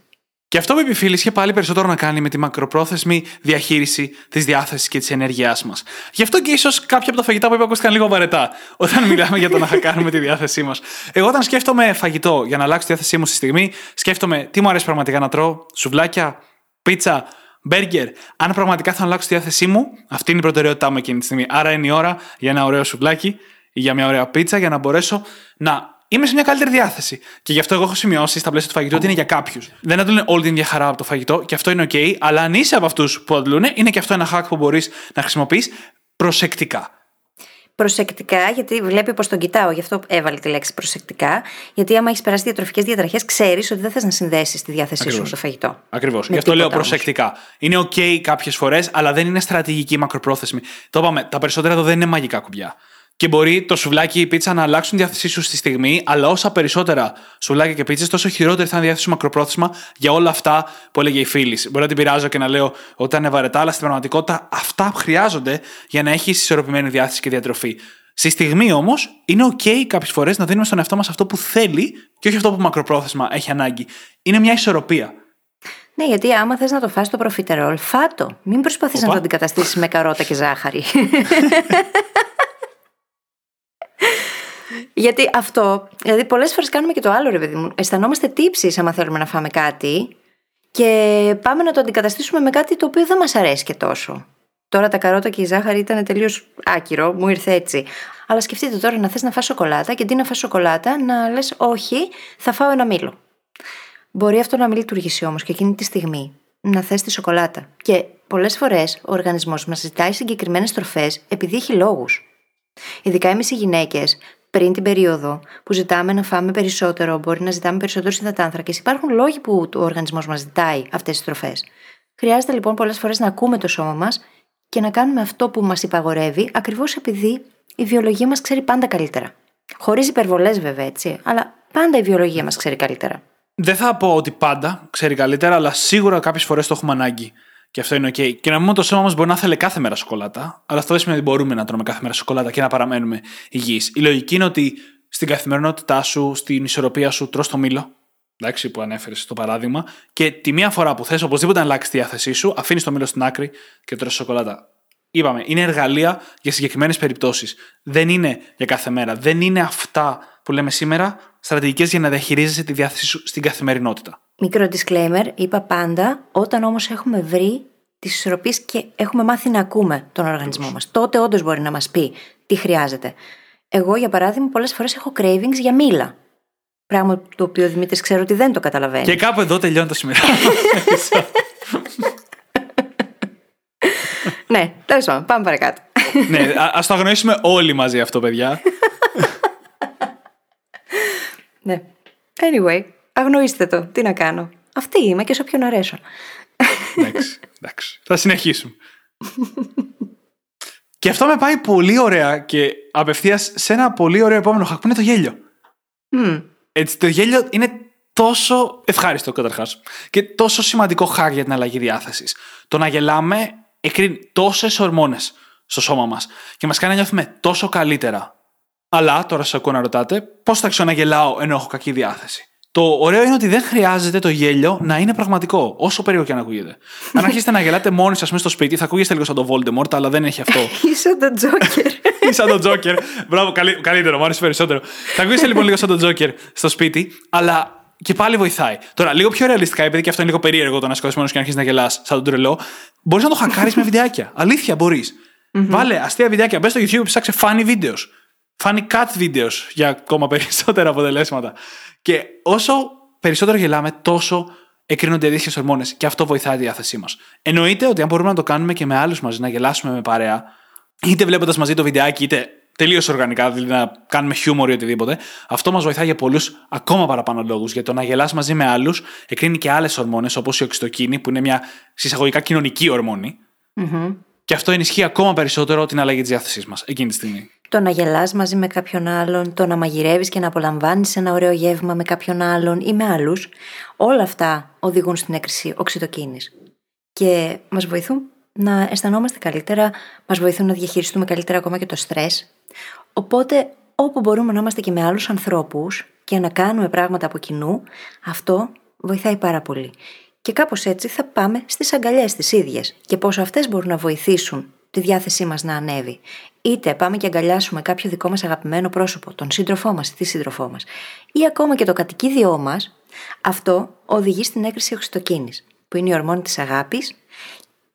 Και αυτό με επιφύλει είχε πάλι περισσότερο να κάνει με τη μακροπρόθεσμη διαχείριση της διάθεσης και της ενέργειάς μας. Γι' αυτό και ίσως κάποια από τα φαγητά που είπα ακούστηκαν λίγο βαρετά *laughs* όταν μιλάμε για το να χακάρουμε τη διάθεσή μας. Εγώ όταν σκέφτομαι φαγητό για να αλλάξω τη διάθεσή μου στη στιγμή, σκέφτομαι τι μου αρέσει πραγματικά να τρώω, σουβλάκια, πίτσα, μπέργκερ. Αν πραγματικά θα αλλάξω τη διάθεσή μου, αυτή είναι η προτεραιότητά μου εκείνη τη στιγμή. Άρα είναι η ώρα για ένα ωραίο σουβλάκι ή για μια ωραία πίτσα για να μπορέσω να είμαι σε μια καλύτερη διάθεση. Και γι' αυτό εγώ έχω σημειώσει στα πλαίσια του φαγητού ότι είναι για κάποιους. Δεν αντλούν όλη την διαχαρά από το φαγητό και αυτό είναι OK, αλλά αν είσαι από αυτούς που αντλούν, είναι και αυτό ένα hack που μπορείς να χρησιμοποιείς προσεκτικά. Προσεκτικά, γιατί βλέπει πως τον κοιτάω, γι' αυτό έβαλε τη λέξη προσεκτικά. Γιατί άμα έχεις περάσει διατροφικές διαταραχές, ξέρεις ότι δεν θες να συνδέσεις τη διάθεσή Ακριβώς. σου με το φαγητό. Ακριβώς. Γι' αυτό λέω προσεκτικά. Όμως. Είναι OK κάποιες φορές, αλλά δεν είναι στρατηγική μακροπρόθεσμη. Το είπαμε, τα περισσότερα εδώ δεν είναι μαγικά κουμπιά. Και μπορεί το σουβλάκι ή η πίτσα να αλλάξουν τη διάθεσή σου στη στιγμή, αλλά όσα περισσότερα σουβλάκια και πίτσες, τόσο χειρότερη θα είναι η διάθεση σου μακροπρόθεσμα για όλα αυτά που έλεγε η φίλη. Μπορεί να την πειράζω και να λέω ότι είναι βαρετά, αλλά στην πραγματικότητα αυτά χρειάζονται για να έχεις ισορροπημένη διάθεση και διατροφή. Στη στιγμή όμως, είναι OK κάποιες φορές να δίνουμε στον εαυτό μας αυτό που θέλει και όχι αυτό που μακροπρόθεσμα έχει ανάγκη. Είναι μια ισορροπία. Ναι, γιατί άμα θες να το φας το προφιτερόλ, φάτο. Μην προσπαθείς να το αντικαταστήσεις με καρότα και ζάχαρη. *laughs* *laughs* Γιατί αυτό, δηλαδή πολλές φορές κάνουμε και το άλλο, ρε παιδί μου. Αισθανόμαστε τύψεις άμα θέλουμε να φάμε κάτι και πάμε να το αντικαταστήσουμε με κάτι το οποίο δεν μας αρέσει και τόσο. Τώρα τα καρότα και η ζάχαρη ήταν τελείως άκυρο, μου ήρθε έτσι. Αλλά σκεφτείτε τώρα να θες να φας σοκολάτα και αντί να φας σοκολάτα να λες: Όχι, θα φάω ένα μήλο. Μπορεί αυτό να μην λειτουργήσει όμως και εκείνη τη στιγμή να θες τη σοκολάτα. Και πολλές φορές ο οργανισμός μας ζητάει συγκεκριμένες τροφές επειδή έχει λόγους. Ειδικά εμείς οι γυναίκες πριν την περίοδο που ζητάμε να φάμε περισσότερο, μπορεί να ζητάμε περισσότερου υδατάνθρακες. Υπάρχουν λόγοι που ο οργανισμός μας ζητάει αυτές τις τροφές. Χρειάζεται λοιπόν πολλές φορές να ακούμε το σώμα μας και να κάνουμε αυτό που μας υπαγορεύει, ακριβώς επειδή η βιολογία μας ξέρει πάντα καλύτερα. Χωρίς υπερβολές βέβαια έτσι, αλλά πάντα η βιολογία μας ξέρει καλύτερα. Δεν θα πω ότι πάντα ξέρει καλύτερα, αλλά σίγουρα κάποιες φορές το έχουμε ανάγκη. Και αυτό είναι OK. Και να πούμε το σώμα μας μπορεί να θέλει κάθε μέρα σοκολάτα, αλλά αυτό δεν σημαίνει ότι μπορούμε να τρώμε κάθε μέρα σοκολάτα και να παραμένουμε υγιείς. Η λογική είναι ότι στην καθημερινότητά σου, στην ισορροπία σου, τρώ το μήλο. Εντάξει, που ανέφερες στο παράδειγμα. Και τη μία φορά που θες οπωσδήποτε να αλλάξει τη διάθεσή σου, αφήνεις το μήλο στην άκρη και τρως σοκολάτα. Είπαμε, είναι εργαλεία για συγκεκριμένες περιπτώσεις. Δεν είναι για κάθε μέρα. Δεν είναι αυτά που λέμε σήμερα στρατηγικές για να διαχειρίζεσαι τη διάθεσή σου στην καθημερινότητα. Μικρό disclaimer, είπα πάντα, όταν όμως έχουμε βρει τις ισορροπίες και έχουμε μάθει να ακούμε τον οργανισμό μας. Τότε όντως μπορεί να μας πει τι χρειάζεται. Εγώ, για παράδειγμα, πολλές φορές έχω cravings για μήλα. Πράγμα το οποίο ο Δημήτρης ξέρω ότι δεν το καταλαβαίνεις. Και κάπου εδώ τελειώνει το σημερινό. *laughs* Ναι, τέλος πάντων, πάμε παρακάτω. ναι, ας το αγνοήσουμε όλοι μαζί αυτό, παιδιά. *laughs* ναι. Anyway, αγνοήστε το. Τι να κάνω. Αυτή είμαι και σε όποιον αρέσω. εντάξει, εντάξει. Θα συνεχίσουμε. και αυτό με πάει πολύ ωραία και απευθείας σε ένα πολύ ωραίο επόμενο hack που είναι το γέλιο. Mm. Έτσι, το γέλιο είναι τόσο ευχάριστο καταρχάς και τόσο σημαντικό hack για την αλλαγή διάθεσης. Το να γελάμε εκρίνει τόσες ορμόνες στο σώμα μας και μας κάνει να νιώθουμε τόσο καλύτερα. Αλλά τώρα σα ακούω να ρωτάτε, πώς θα ξαναγελάω ενώ έχω κακή διάθεση; Το ωραίο είναι ότι δεν χρειάζεται το γέλιο να είναι πραγματικό, όσο περίεργο και αν ακούγεται. *laughs* Αν αρχίσετε να γελάτε μόνοι σας μέσα στο σπίτι, θα ακούγεστε λίγο σαν το Voldemort, αλλά δεν έχει αυτό. *laughs* Είσαι τον Τζόκερ. *laughs* Είσαι τον Τζόκερ. Μπράβο, καλύτερο, μου άρεσε περισσότερο. Θα ακούγεστε λοιπόν λίγο σαν τον Τζόκερ στο σπίτι, αλλά και πάλι βοηθάει. Τώρα, λίγο πιο ρεαλιστικά, επειδή και αυτό είναι λίγο περίεργο το να σηκώσει μόνος και να αρχίσεις να γελάς σαν τον τρελό, μπορείς να το χακάρεις με βιντεάκια. Αλήθεια μπορείς. Mm-hmm. Βάλε αστεία βιντεάκια. Μπες στο YouTube, ψάξε funny videos. Funny cut videos για ακόμα περισσότερα αποτελέσματα. Και όσο περισσότερο γελάμε, τόσο εκρίνονται αντίστοιχε ορμόνες και αυτό βοηθάει τη διάθεσή μας. Εννοείται ότι αν μπορούμε να το κάνουμε και με άλλους μαζί, να γελάσουμε με παρέα, είτε βλέποντας μαζί το βιντεάκι, είτε τελείως οργανικά, δηλαδή να κάνουμε χιούμορ ή οτιδήποτε, αυτό μας βοηθάει για πολλούς ακόμα παραπάνω λόγους. Γιατί το να γελάς μαζί με άλλους εκρίνει και άλλες ορμόνες, όπως η οξυτοκίνη, που είναι μια συσσαγωγικά κοινωνική ορμόνη. Mm-hmm. Και αυτό ενισχύει ακόμα περισσότερο την αλλαγή της διάθεσής μας εκείνη τη στιγμή. Το να γελάς μαζί με κάποιον άλλον, το να μαγειρεύεις και να απολαμβάνεις ένα ωραίο γεύμα με κάποιον άλλον ή με άλλους, όλα αυτά οδηγούν στην έκρηση οξυτοκίνης. Και μας βοηθούν να αισθανόμαστε καλύτερα, μας βοηθούν να διαχειριστούμε καλύτερα ακόμα και το στρες. Οπότε, όπου μπορούμε να είμαστε και με άλλους ανθρώπους και να κάνουμε πράγματα από κοινού, αυτό βοηθάει πάρα πολύ. Και κάπως έτσι θα πάμε στις αγκαλιές τις ίδιες και πόσο αυτές μπορούν να βοηθήσουν τη διάθεσή μας να ανέβει. Είτε πάμε και αγκαλιάσουμε κάποιο δικό μας αγαπημένο πρόσωπο, τον σύντροφό μας ή τη σύντροφό μας, ή ακόμα και το κατοικίδιό μας, αυτό οδηγεί στην έκρηση οξυτοκίνης, που είναι η ορμόνη της αγάπης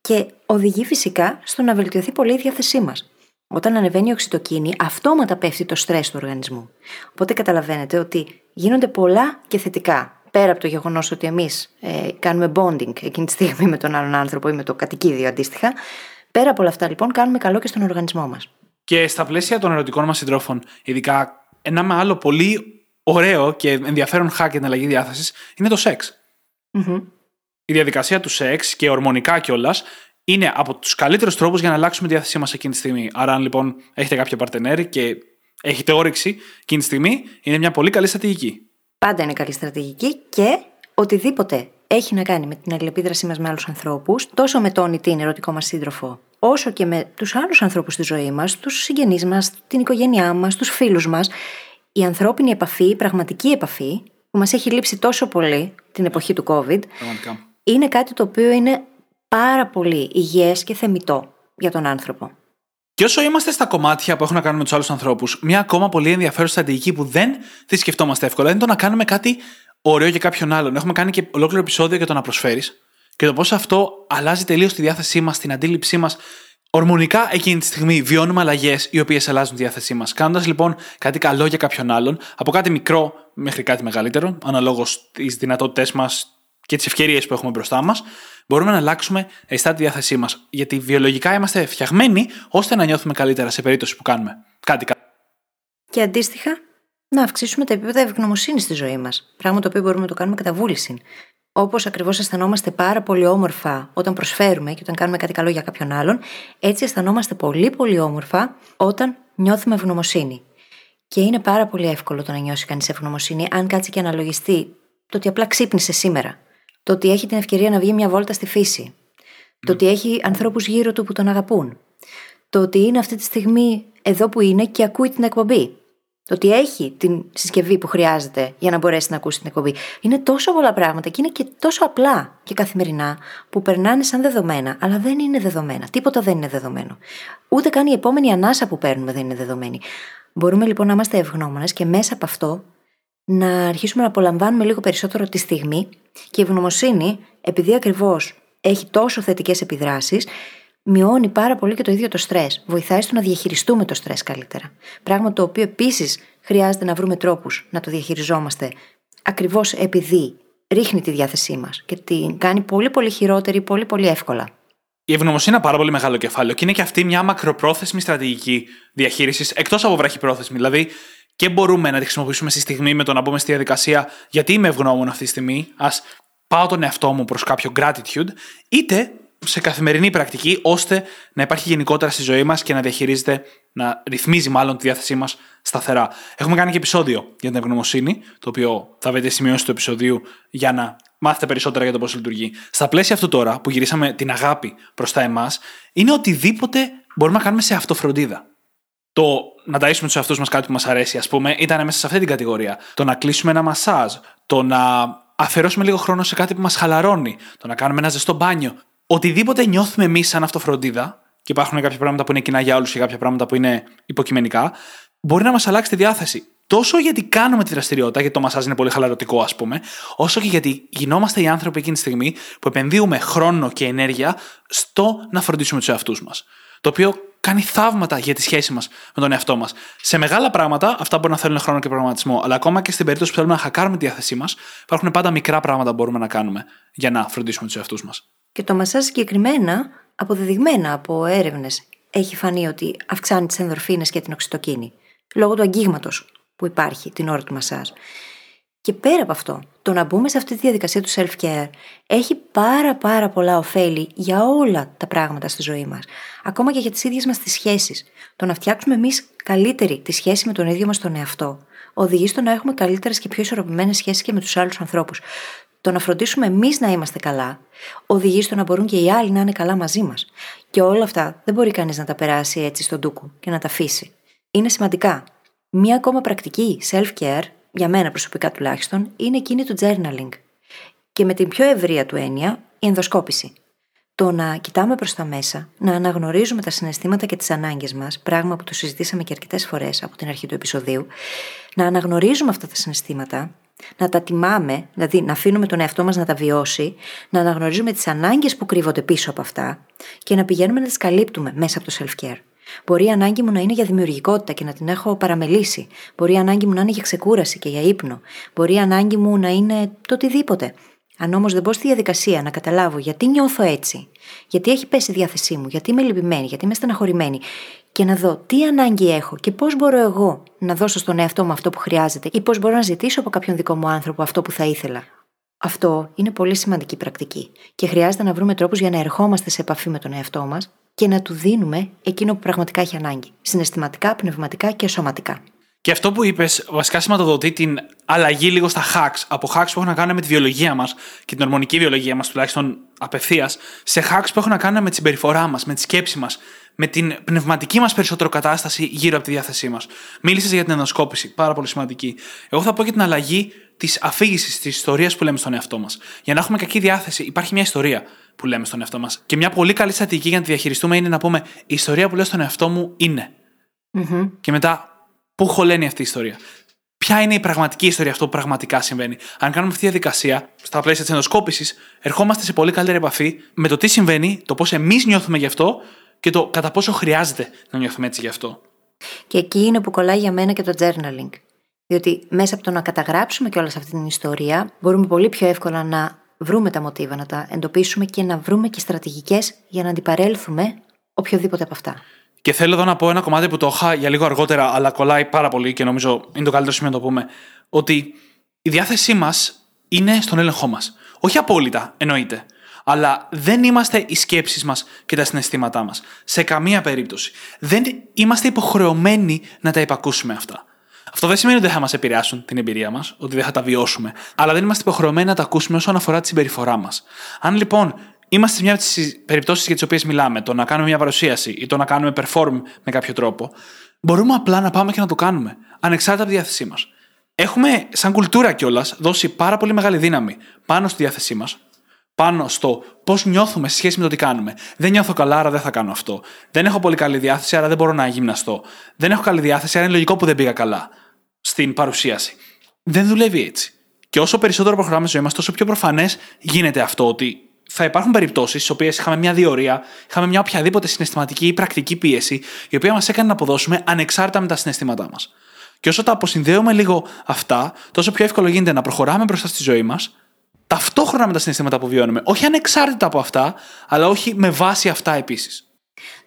και οδηγεί φυσικά στο να βελτιωθεί πολύ η διάθεσή μας. Όταν ανεβαίνει η οξυτοκίνη, αυτόματα πέφτει το στρες του οργανισμού. Οπότε καταλαβαίνετε ότι γίνονται πολλά και θετικά. Πέρα από το γεγονός ότι εμείς ε, κάνουμε bonding εκείνη τη στιγμή με τον άλλον άνθρωπο ή με το κατοικίδιο αντίστοιχα, πέρα από όλα αυτά λοιπόν κάνουμε καλό και στον οργανισμό μας. Και στα πλαίσια των ερωτικών μας συντρόφων, ειδικά ένα με άλλο πολύ ωραίο και ενδιαφέρον hack για την αλλαγή διάθεσης είναι το σεξ. Mm-hmm. Η διαδικασία του σεξ και ορμονικά κιόλας είναι από τους καλύτερους τρόπους για να αλλάξουμε τη διάθεσή μας εκείνη τη στιγμή. Άρα, αν λοιπόν έχετε κάποιο παρτενέρ και έχετε όρεξη εκείνη τη στιγμή, είναι μια πολύ καλή στρατηγική. Πάντα είναι καλή στρατηγική και οτιδήποτε έχει να κάνει με την αλληλεπίδρασή μας με άλλους ανθρώπους, τόσο με τον ή την ερωτικό μας σύντροφο, όσο και με τους άλλους ανθρώπους στη ζωή μας, τους συγγενείς μας, την οικογένειά μας, τους φίλους μας, η ανθρώπινη επαφή, η πραγματική επαφή, που μας έχει λείψει τόσο πολύ την εποχή του COVID, είναι κάτι το οποίο είναι πάρα πολύ υγιές και θεμητό για τον άνθρωπο. Και όσο είμαστε στα κομμάτια που έχουν να κάνουν με τους άλλους ανθρώπους, μια ακόμα πολύ ενδιαφέρουσα στρατηγική που δεν τη σκεφτόμαστε εύκολα είναι το να κάνουμε κάτι ωραίο για κάποιον άλλον. Έχουμε κάνει και ολόκληρο επεισόδιο για το να προσφέρεις και το πώς αυτό αλλάζει τελείως τη διάθεσή μας, την αντίληψή μας. Ορμονικά εκείνη τη στιγμή βιώνουμε αλλαγές οι οποίες αλλάζουν τη διάθεσή μας. Κάνοντας λοιπόν κάτι καλό για κάποιον άλλον, από κάτι μικρό μέχρι κάτι μεγαλύτερο, αναλόγως τις δυνατότητές μας και τις ευκαιρίες που έχουμε μπροστά μας, μπορούμε να αλλάξουμε αισθά τη διάθεσή μας. Γιατί βιολογικά είμαστε φτιαγμένοι ώστε να νιώθουμε καλύτερα σε περίπτωση που κάνουμε κάτι καλό. Και αντίστοιχα, να αυξήσουμε τα επίπεδα ευγνωμοσύνης στη ζωή μας. Πράγμα το οποίο μπορούμε να το κάνουμε κατά βούληση. Όπως ακριβώς αισθανόμαστε πάρα πολύ όμορφα όταν προσφέρουμε και όταν κάνουμε κάτι καλό για κάποιον άλλον, έτσι αισθανόμαστε πολύ πολύ όμορφα όταν νιώθουμε ευγνωμοσύνη. Και είναι πάρα πολύ εύκολο το να νιώσει κανείς ευγνωμοσύνη αν κάτσει και αναλογιστεί το ότι απλά ξύπνησε σήμερα. Το ότι έχει την ευκαιρία να βγει μια βόλτα στη φύση. Το ότι έχει ανθρώπους γύρω του που τον αγαπούν. Το ότι είναι αυτή τη στιγμή εδώ που είναι και ακούει την εκπομπή. Το ότι έχει την συσκευή που χρειάζεται για να μπορέσει να ακούσει την εκπομπή. Είναι τόσο πολλά πράγματα και είναι και τόσο απλά και καθημερινά που περνάνε σαν δεδομένα, αλλά δεν είναι δεδομένα. Τίποτα δεν είναι δεδομένο. Ούτε καν η επόμενη ανάσα που παίρνουμε δεν είναι δεδομένη. Μπορούμε λοιπόν να είμαστε ευγνώμονες και μέσα από αυτό να αρχίσουμε να απολαμβάνουμε λίγο περισσότερο τη στιγμή και η ευγνωμοσύνη, επειδή ακριβώς έχει τόσο θετικές επιδράσεις, μειώνει πάρα πολύ και το ίδιο το στρες. Βοηθάει στο να διαχειριστούμε το στρες καλύτερα. Πράγμα το οποίο επίσης χρειάζεται να βρούμε τρόπους να το διαχειριζόμαστε ακριβώς επειδή ρίχνει τη διάθεσή μας και την κάνει πολύ πολύ χειρότερη, πολύ πολύ εύκολα. Η ευγνωμοσύνη είναι πάρα πολύ μεγάλο κεφάλαιο και είναι και αυτή μια μακροπρόθεσμη στρατηγική διαχείρισης εκτός από βραχυπρόθεσμη. Δηλαδή, και μπορούμε να τη χρησιμοποιήσουμε στη στιγμή με το να μπούμε στη διαδικασία γιατί είμαι ευγνώμων αυτή τη στιγμή, ας πάω τον εαυτό μου προς κάποιο gratitude, είτε σε καθημερινή πρακτική, ώστε να υπάρχει γενικότερα στη ζωή μας και να διαχειρίζεται, να ρυθμίζει μάλλον τη διάθεσή μας σταθερά. Έχουμε κάνει και επεισόδιο για την ευγνωμοσύνη, το οποίο θα βρείτε σημειώσει του επεισοδίου για να μάθετε περισσότερα για το πώς λειτουργεί. Στα πλαίσια αυτού τώρα, που γυρίσαμε την αγάπη προς τα εμάς, είναι οτιδήποτε μπορούμε να κάνουμε σε αυτοφροντίδα. Το να ταΐσουμε τους εαυτούς μας κάτι που μας αρέσει, ας πούμε, ήταν μέσα σε αυτή την κατηγορία. Το να κλείσουμε ένα μασάζ, το να αφαιρώσουμε λίγο χρόνο σε κάτι που μας χαλαρώνει, το να κάνουμε ένα ζεστό μπάνιο. Οτιδήποτε νιώθουμε εμείς σαν αυτοφροντίδα, και υπάρχουν κάποια πράγματα που είναι κοινά για όλου και κάποια πράγματα που είναι υποκειμενικά, μπορεί να μας αλλάξει τη διάθεση. Τόσο γιατί κάνουμε τη δραστηριότητα, γιατί το μασάζ είναι πολύ χαλαρωτικό, ας πούμε, όσο και γιατί γινόμαστε οι άνθρωποι εκείνη τη στιγμή που επενδύουμε χρόνο και ενέργεια στο να φροντίσουμε τους εαυτούς μας. Το οποίο κάνει θαύματα για τη σχέση μας με τον εαυτό μας. Σε μεγάλα πράγματα, αυτά μπορεί να θέλουν χρόνο και προγραμματισμό, αλλά ακόμα και στην περίπτωση που θέλουμε να χακάρουμε τη διάθεσή μας, υπάρχουν πάντα μικρά πράγματα που μπορούμε να κάνουμε για να φροντίσουμε τους εαυτούς μας. Και το μασάζ συγκεκριμένα, αποδεδειγμένα από έρευνες, έχει φανεί ότι αυξάνει τις ενδορφίνες και την οξυτοκίνη. Λόγω του αγγίγματος που υπάρχει την ώρα του μασάζ. Και πέρα από αυτό, το να μπούμε σε αυτή τη διαδικασία του self-care έχει πάρα πάρα πολλά ωφέλη για όλα τα πράγματα στη ζωή μας. Ακόμα και για τις ίδιες μας τις σχέσεις. Το να φτιάξουμε εμείς καλύτερη τη σχέση με τον ίδιο μας τον εαυτό οδηγεί στο να έχουμε καλύτερες και πιο ισορροπημένες σχέσεις και με τους άλλους ανθρώπους. Το να φροντίσουμε εμείς να είμαστε καλά οδηγεί στο να μπορούν και οι άλλοι να είναι καλά μαζί μας. Και όλα αυτά δεν μπορεί κανείς να τα περάσει έτσι στον τούκου και να τα αφήσει. Είναι σημαντικά. Μία ακόμα πρακτική self-care για μένα προσωπικά τουλάχιστον, είναι εκείνη του journaling. Και με την πιο ευρεία του έννοια, η ενδοσκόπηση. Το να κοιτάμε προς τα μέσα, να αναγνωρίζουμε τα συναισθήματα και τις ανάγκες μας, πράγμα που το συζητήσαμε και αρκετές φορές από την αρχή του επεισοδίου, να αναγνωρίζουμε αυτά τα συναισθήματα, να τα τιμάμε, δηλαδή να αφήνουμε τον εαυτό μας να τα βιώσει, να αναγνωρίζουμε τις ανάγκες που κρύβονται πίσω από αυτά και να πηγαίνουμε να τις καλύπτουμε μέσα από το self-care. Μπορεί η ανάγκη μου να είναι για δημιουργικότητα και να την έχω παραμελήσει. Μπορεί η ανάγκη μου να είναι για ξεκούραση και για ύπνο. Μπορεί η ανάγκη μου να είναι το οτιδήποτε. Αν όμως δεν μπω στη διαδικασία να καταλάβω γιατί νιώθω έτσι, γιατί έχει πέσει η διάθεσή μου, γιατί είμαι λυπημένη, γιατί είμαι στεναχωρημένη, και να δω τι ανάγκη έχω και πώς μπορώ εγώ να δώσω στον εαυτό μου αυτό που χρειάζεται ή πώς μπορώ να ζητήσω από κάποιον δικό μου άνθρωπο αυτό που θα ήθελα. Αυτό είναι πολύ σημαντική πρακτική και χρειάζεται να βρούμε τρόπους για να ερχόμαστε σε επαφή με τον εαυτό μας και να του δίνουμε εκείνο που πραγματικά έχει ανάγκη. Συναισθηματικά, πνευματικά και σωματικά. Και αυτό που είπες, βασικά σηματοδοτεί την αλλαγή λίγο στα hacks. Από hacks που έχουν να κάνουν με τη βιολογία μας και την ορμονική βιολογία μας, τουλάχιστον απευθείας, σε hacks που έχουν να κάνουν με τη συμπεριφορά μας, με τη σκέψη μας, με την πνευματική μας περισσότερο κατάσταση γύρω από τη διάθεσή μας. Μίλησες για την ενδοσκόπηση, πάρα πολύ σημαντική. Εγώ θα πω για την αλλαγή της αφήγησης, της ιστορίας που λέμε στον εαυτό μας. Για να έχουμε κακή διάθεση, υπάρχει μια ιστορία που λέμε στον εαυτό μας. Και μια πολύ καλή στρατηγική για να τη διαχειριστούμε είναι να πούμε η ιστορία που λέω στον εαυτό μου είναι. Mm-hmm. Και μετά, πού χωλαίνει αυτή η ιστορία. Ποια είναι η πραγματική ιστορία, αυτό που πραγματικά συμβαίνει. Αν κάνουμε αυτή τη διαδικασία, στα πλαίσια της ενδοσκόπησης, ερχόμαστε σε πολύ καλύτερη επαφή με το τι συμβαίνει, το πώς εμείς νιώθουμε γι' αυτό και το κατά πόσο χρειάζεται να νιώθουμε έτσι γι' αυτό. Και εκεί είναι που κολλάει για μένα και το journaling. Διότι μέσα από το να καταγράψουμε και όλα αυτή την ιστορία, μπορούμε πολύ πιο εύκολα να βρούμε τα μοτίβα, να τα εντοπίσουμε και να βρούμε και στρατηγικές για να αντιπαρέλθουμε οποιοδήποτε από αυτά. Και θέλω εδώ να πω ένα κομμάτι που το είχα για λίγο αργότερα, αλλά κολλάει πάρα πολύ και νομίζω είναι το καλύτερο σημείο να το πούμε. Ότι η διάθεσή μας είναι στον έλεγχό μας. Όχι απόλυτα, εννοείται. Αλλά δεν είμαστε οι σκέψεις μας και τα συναισθήματά μας. Σε καμία περίπτωση. Δεν είμαστε υποχρεωμένοι να τα υπακούσουμε αυτά. Αυτό δεν σημαίνει ότι δεν θα μας επηρεάσουν την εμπειρία μας, ότι δεν θα τα βιώσουμε, αλλά δεν είμαστε υποχρεωμένοι να τα ακούσουμε όσον αφορά τη συμπεριφορά μας. Αν λοιπόν είμαστε σε μια από τις περιπτώσεις για τις οποίες μιλάμε, το να κάνουμε μια παρουσίαση ή το να κάνουμε perform με κάποιο τρόπο, μπορούμε απλά να πάμε και να το κάνουμε, ανεξάρτητα από τη διάθεσή μας. Έχουμε, σαν κουλτούρα κιόλας, δώσει πάρα πολύ μεγάλη δύναμη πάνω στη διάθεσή μας, πάνω στο πώς νιώθουμε σε σχέση με το τι κάνουμε. Δεν νιώθω καλά, άρα δεν θα κάνω αυτό. Δεν έχω πολύ καλή διάθεση, άρα δεν μπορώ να γυμναστώ. Δεν έχω καλή διάθεση, άρα είναι λογικό που δεν πήγα καλά στην παρουσίαση. Δεν δουλεύει έτσι. Και όσο περισσότερο προχωράμε στη ζωή μας, τόσο πιο προφανές γίνεται αυτό ότι θα υπάρχουν περιπτώσεις στις οποίες είχαμε μια διορία, είχαμε μια οποιαδήποτε συναισθηματική ή πρακτική πίεση, η οποία μας έκανε να αποδώσουμε ανεξάρτητα με τα συναισθήματά μας. Και όσο τα αποσυνδέουμε λίγο αυτά, τόσο πιο εύκολο γίνεται να προχωράμε μπροστά στη ζωή μας, τα ταυτόχρονα με τα συναισθήματα που βιώνουμε. Όχι ανεξάρτητα από αυτά, αλλά όχι με βάση αυτά επίσης.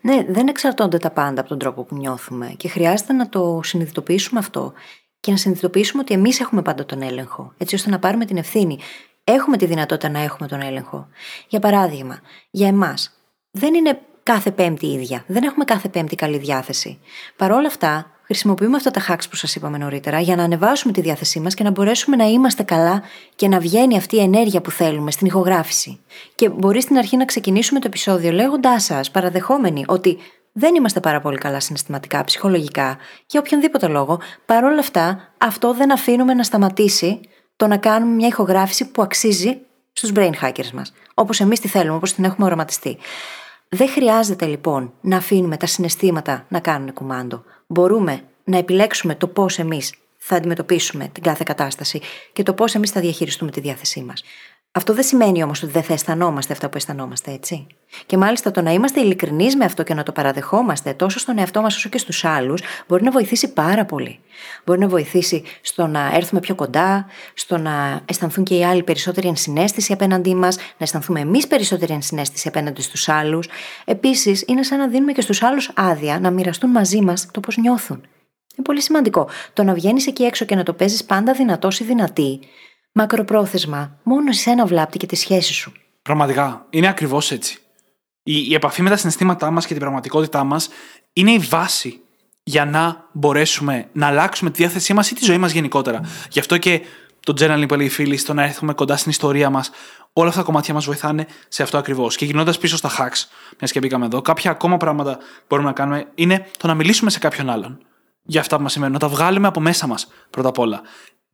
Ναι, δεν εξαρτώνται τα πάντα από τον τρόπο που νιώθουμε και χρειάζεται να το συνειδητοποιήσουμε αυτό και να συνειδητοποιήσουμε ότι εμείς έχουμε πάντα τον έλεγχο, έτσι ώστε να πάρουμε την ευθύνη. Έχουμε τη δυνατότητα να έχουμε τον έλεγχο. Για παράδειγμα, για εμάς, δεν είναι κάθε Πέμπτη ίδια. Δεν έχουμε κάθε Πέμπτη καλή διάθεση. Παρ' όλα αυτά, χρησιμοποιούμε αυτά τα hacks που σας είπαμε νωρίτερα για να ανεβάσουμε τη διάθεσή μας και να μπορέσουμε να είμαστε καλά και να βγαίνει αυτή η ενέργεια που θέλουμε στην ηχογράφηση. Και μπορεί στην αρχή να ξεκινήσουμε το επεισόδιο λέγοντάς σας, παραδεχόμενοι ότι δεν είμαστε πάρα πολύ καλά συναισθηματικά, ψυχολογικά, για οποιονδήποτε λόγο. Παρ' όλα αυτά, αυτό δεν αφήνουμε να σταματήσει το να κάνουμε μια ηχογράφηση που αξίζει στους brain hackers μας. Όπως εμείς τη θέλουμε, όπως την έχουμε οραματιστεί. Δεν χρειάζεται λοιπόν να αφήνουμε τα συναισθήματα να κάνουν κουμάντο. Μπορούμε να επιλέξουμε το πώς εμείς θα αντιμετωπίσουμε την κάθε κατάσταση και το πώς εμείς θα διαχειριστούμε τη διάθεσή μας. Αυτό δεν σημαίνει όμως ότι δεν θα αισθανόμαστε αυτά που αισθανόμαστε, έτσι. Και μάλιστα το να είμαστε ειλικρινείς με αυτό και να το παραδεχόμαστε τόσο στον εαυτό μας όσο και στους άλλους μπορεί να βοηθήσει πάρα πολύ. Μπορεί να βοηθήσει στο να έρθουμε πιο κοντά, στο να αισθανθούν και οι άλλοι περισσότερη ενσυναίσθηση απέναντί μας, να αισθανθούμε εμείς περισσότερη ενσυναίσθηση απέναντι στους άλλους. Επίσης, είναι σαν να δίνουμε και στους άλλους άδεια να μοιραστούν μαζί μας το πώς νιώθουν. Είναι πολύ σημαντικό. Το να βγαίνεις εκεί έξω και να το παίζεις πάντα δυνατός ή δυνατή, μακροπρόθεσμα, μόνο εσένα βλάπτει και τη σχέση σου. Πραγματικά. Είναι ακριβώς έτσι. Η, η επαφή με τα συναισθήματά μας και την πραγματικότητά μας είναι η βάση για να μπορέσουμε να αλλάξουμε τη διάθεσή μας ή τη ζωή μας γενικότερα. Γι' αυτό και το journaling που έλεγε η φίλη, στο να έρθουμε κοντά στην ιστορία μας, όλα αυτά τα κομμάτια μας βοηθάνε σε αυτό ακριβώς. Και γυρνώντας πίσω στα hacks, μιας και μπήκαμε εδώ, κάποια ακόμα πράγματα που μπορούμε να κάνουμε είναι το να μιλήσουμε σε κάποιον άλλον για αυτά που μας σημαίνουν, να τα βγάλουμε από μέσα μας πρώτα απ' όλα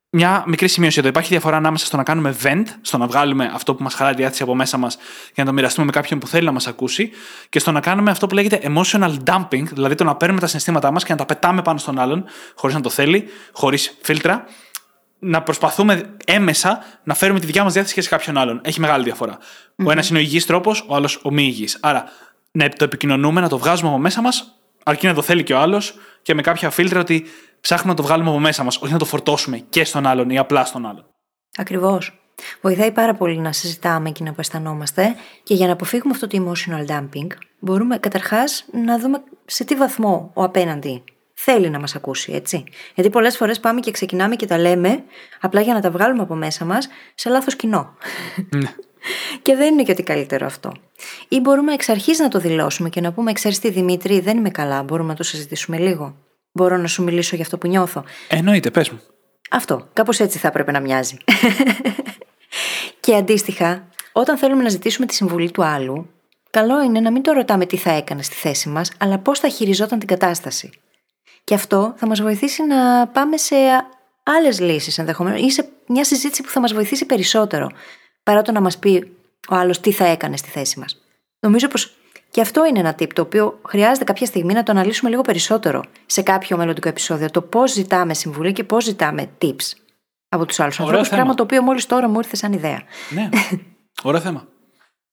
μια μικρή σημείωση εδώ. Υπάρχει διαφορά ανάμεσα στο να κάνουμε vent, στο να βγάλουμε αυτό που μας χαλάει τη διάθεση από μέσα μας για να το μοιραστούμε με κάποιον που θέλει να μας ακούσει, και στο να κάνουμε αυτό που λέγεται emotional dumping, δηλαδή το να παίρνουμε τα συναισθήματά μας και να τα πετάμε πάνω στον άλλον, χωρίς να το θέλει, χωρίς φίλτρα, να προσπαθούμε έμεσα να φέρουμε τη δικιά μας διάθεση και σε κάποιον άλλον. Έχει μεγάλη διαφορά. Mm-hmm. Ο ένας είναι ο υγιής τρόπος, ο άλλος ο μη υγιής. Άρα, να το επικοινωνούμε, να το βγάζουμε από μέσα μας, αρκεί να το θέλει και ο άλλος και με κάποια φίλτρα ότι ψάχνουμε να το βγάλουμε από μέσα μας, όχι να το φορτώσουμε και στον άλλον ή απλά στον άλλον. Ακριβώς. Βοηθάει πάρα πολύ να συζητάμε εκείνα που αισθανόμαστε και για να αποφύγουμε αυτό το emotional dumping, μπορούμε καταρχάς να δούμε σε τι βαθμό ο απέναντι θέλει να μας ακούσει, έτσι. Γιατί πολλές φορές πάμε και ξεκινάμε και τα λέμε απλά για να τα βγάλουμε από μέσα μας σε λάθος κοινό. Ναι. *laughs* και δεν είναι και ότι καλύτερο αυτό. Ή μπορούμε εξ αρχής να το δηλώσουμε και να πούμε: Ξέρεις τι, Δημήτρη, δεν είμαι καλά. Μπορούμε να το συζητήσουμε λίγο. Μπορώ να σου μιλήσω για αυτό που νιώθω. Εννοείται, πες μου. Αυτό. Κάπως έτσι θα έπρεπε να μοιάζει. *laughs* και αντίστοιχα, όταν θέλουμε να ζητήσουμε τη συμβουλή του άλλου, καλό είναι να μην το ρωτάμε τι θα έκανε στη θέση μας, αλλά πώς θα χειριζόταν την κατάσταση. Και αυτό θα μας βοηθήσει να πάμε σε άλλες λύσεις ενδεχομένως ή σε μια συζήτηση που θα μας βοηθήσει περισσότερο, παρά το να μας πει ο άλλος τι θα έκανε στη θέση μας. Νομίζω πως και αυτό είναι ένα tip το οποίο χρειάζεται κάποια στιγμή να το αναλύσουμε λίγο περισσότερο σε κάποιο μελλοντικό επεισόδιο. Το πώς ζητάμε συμβουλή και πώς ζητάμε tips από τους άλλους ανθρώπους. Πράγμα το οποίο μόλις τώρα μου ήρθε σαν ιδέα. Ναι. Ωραίο θέμα.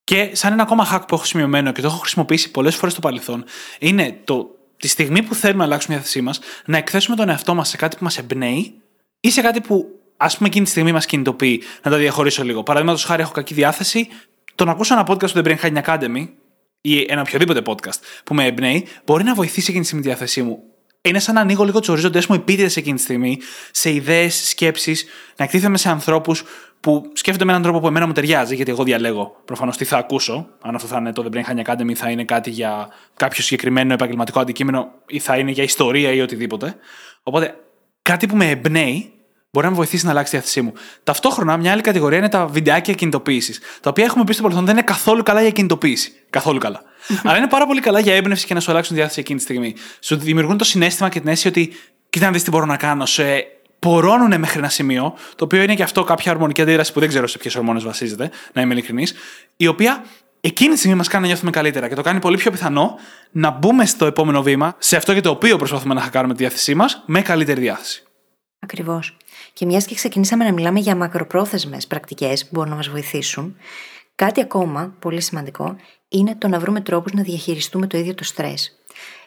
Και σαν ένα ακόμα hack που έχω σημειωμένο και το έχω χρησιμοποιήσει πολλές φορές στο παρελθόν, είναι το τη στιγμή που θέλουμε να αλλάξουμε τη διάθεσή μας, να εκθέσουμε τον εαυτό μας σε κάτι που μας εμπνέει ή σε κάτι που ας πούμε εκείνη τη στιγμή μας κινητοποιεί. Να τα διαχωρίσω λίγο. Παραδείγματος χάρη, έχω κακή διάθεση. Το να ακούσω ένα podcast του The Brain Hacking Academy ή ένα οποιοδήποτε podcast που με εμπνέει, μπορεί να βοηθήσει εκείνη τη στιγμή τη διάθεσή μου. Είναι σαν να ανοίγω λίγο τους ορίζοντε μου επίτηδες εκείνη τη στιγμή, σε ιδέες, σκέψεις, να εκτίθεμαι σε ανθρώπους που σκέφτονται με έναν τρόπο που εμένα μου ταιριάζει, γιατί εγώ διαλέγω προφανώς τι θα ακούσω. Αν αυτό θα είναι το The Brain Hacking Academy, θα είναι κάτι για κάποιο συγκεκριμένο επαγγελματικό αντικείμενο ή θα είναι για ιστορία ή οτιδήποτε. Οπότε κάτι που με εμπνέει μπορεί να με βοηθήσει να αλλάξει τη διάθεσή μου. Ταυτόχρονα, μια άλλη κατηγορία είναι τα βιντεάκια κινητοποίησης. Τα οποία έχουμε πει στο παρελθόν δεν είναι καθόλου καλά για κινητοποίηση. Καθόλου καλά. *laughs* Αλλά είναι πάρα πολύ καλά για έμπνευση και να σου αλλάξουν τη διάθεση εκείνη τη στιγμή. Σου δημιουργούν το συνέστημα και την αίσθηση ότι κοίτα να δεις τι μπορώ να κάνω. Σε πορώνουν μέχρι ένα σημείο, το οποίο είναι και αυτό κάποια ορμονική αντίδραση που δεν ξέρω σε ποιες ορμόνες βασίζεται, να είμαι ειλικρινής, η οποία εκείνη τη στιγμή μας κάνει να νιώθουμε καλύτερα και το κάνει πολύ πιο πιθανό να μπούμε στο επόμενο βήμα, σε αυτό για το οποίο προσπαθούμε να χακάρουμε τη διάθεσή μας, με καλύτερη διάθεση. Ακριβώς. Και μιας και ξεκινήσαμε να μιλάμε για μακροπρόθεσμες πρακτικές που μπορούν να μας βοηθήσουν, κάτι ακόμα πολύ σημαντικό είναι το να βρούμε τρόπους να διαχειριστούμε το ίδιο το στρες.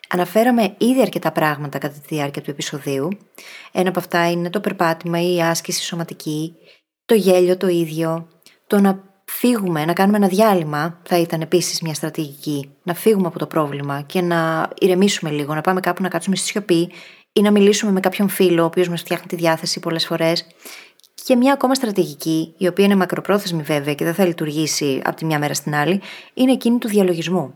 Αναφέραμε ήδη αρκετά πράγματα κατά τη διάρκεια του επεισοδίου. Ένα από αυτά είναι το περπάτημα ή η άσκηση σωματική, το γέλιο το ίδιο, Το να φύγουμε, να κάνουμε ένα διάλειμμα θα ήταν επίσης μια στρατηγική. Να φύγουμε από το πρόβλημα και να ηρεμήσουμε λίγο, να πάμε κάπου να κάτσουμε στη σιωπή ή να μιλήσουμε με κάποιον φίλο, ο οποίος μας φτιάχνει τη διάθεση πολλές φορές. Και μια ακόμα στρατηγική, η οποία είναι μακροπρόθεσμη βέβαια και δεν θα λειτουργήσει από τη μια μέρα στην άλλη, είναι εκείνη του διαλογισμού.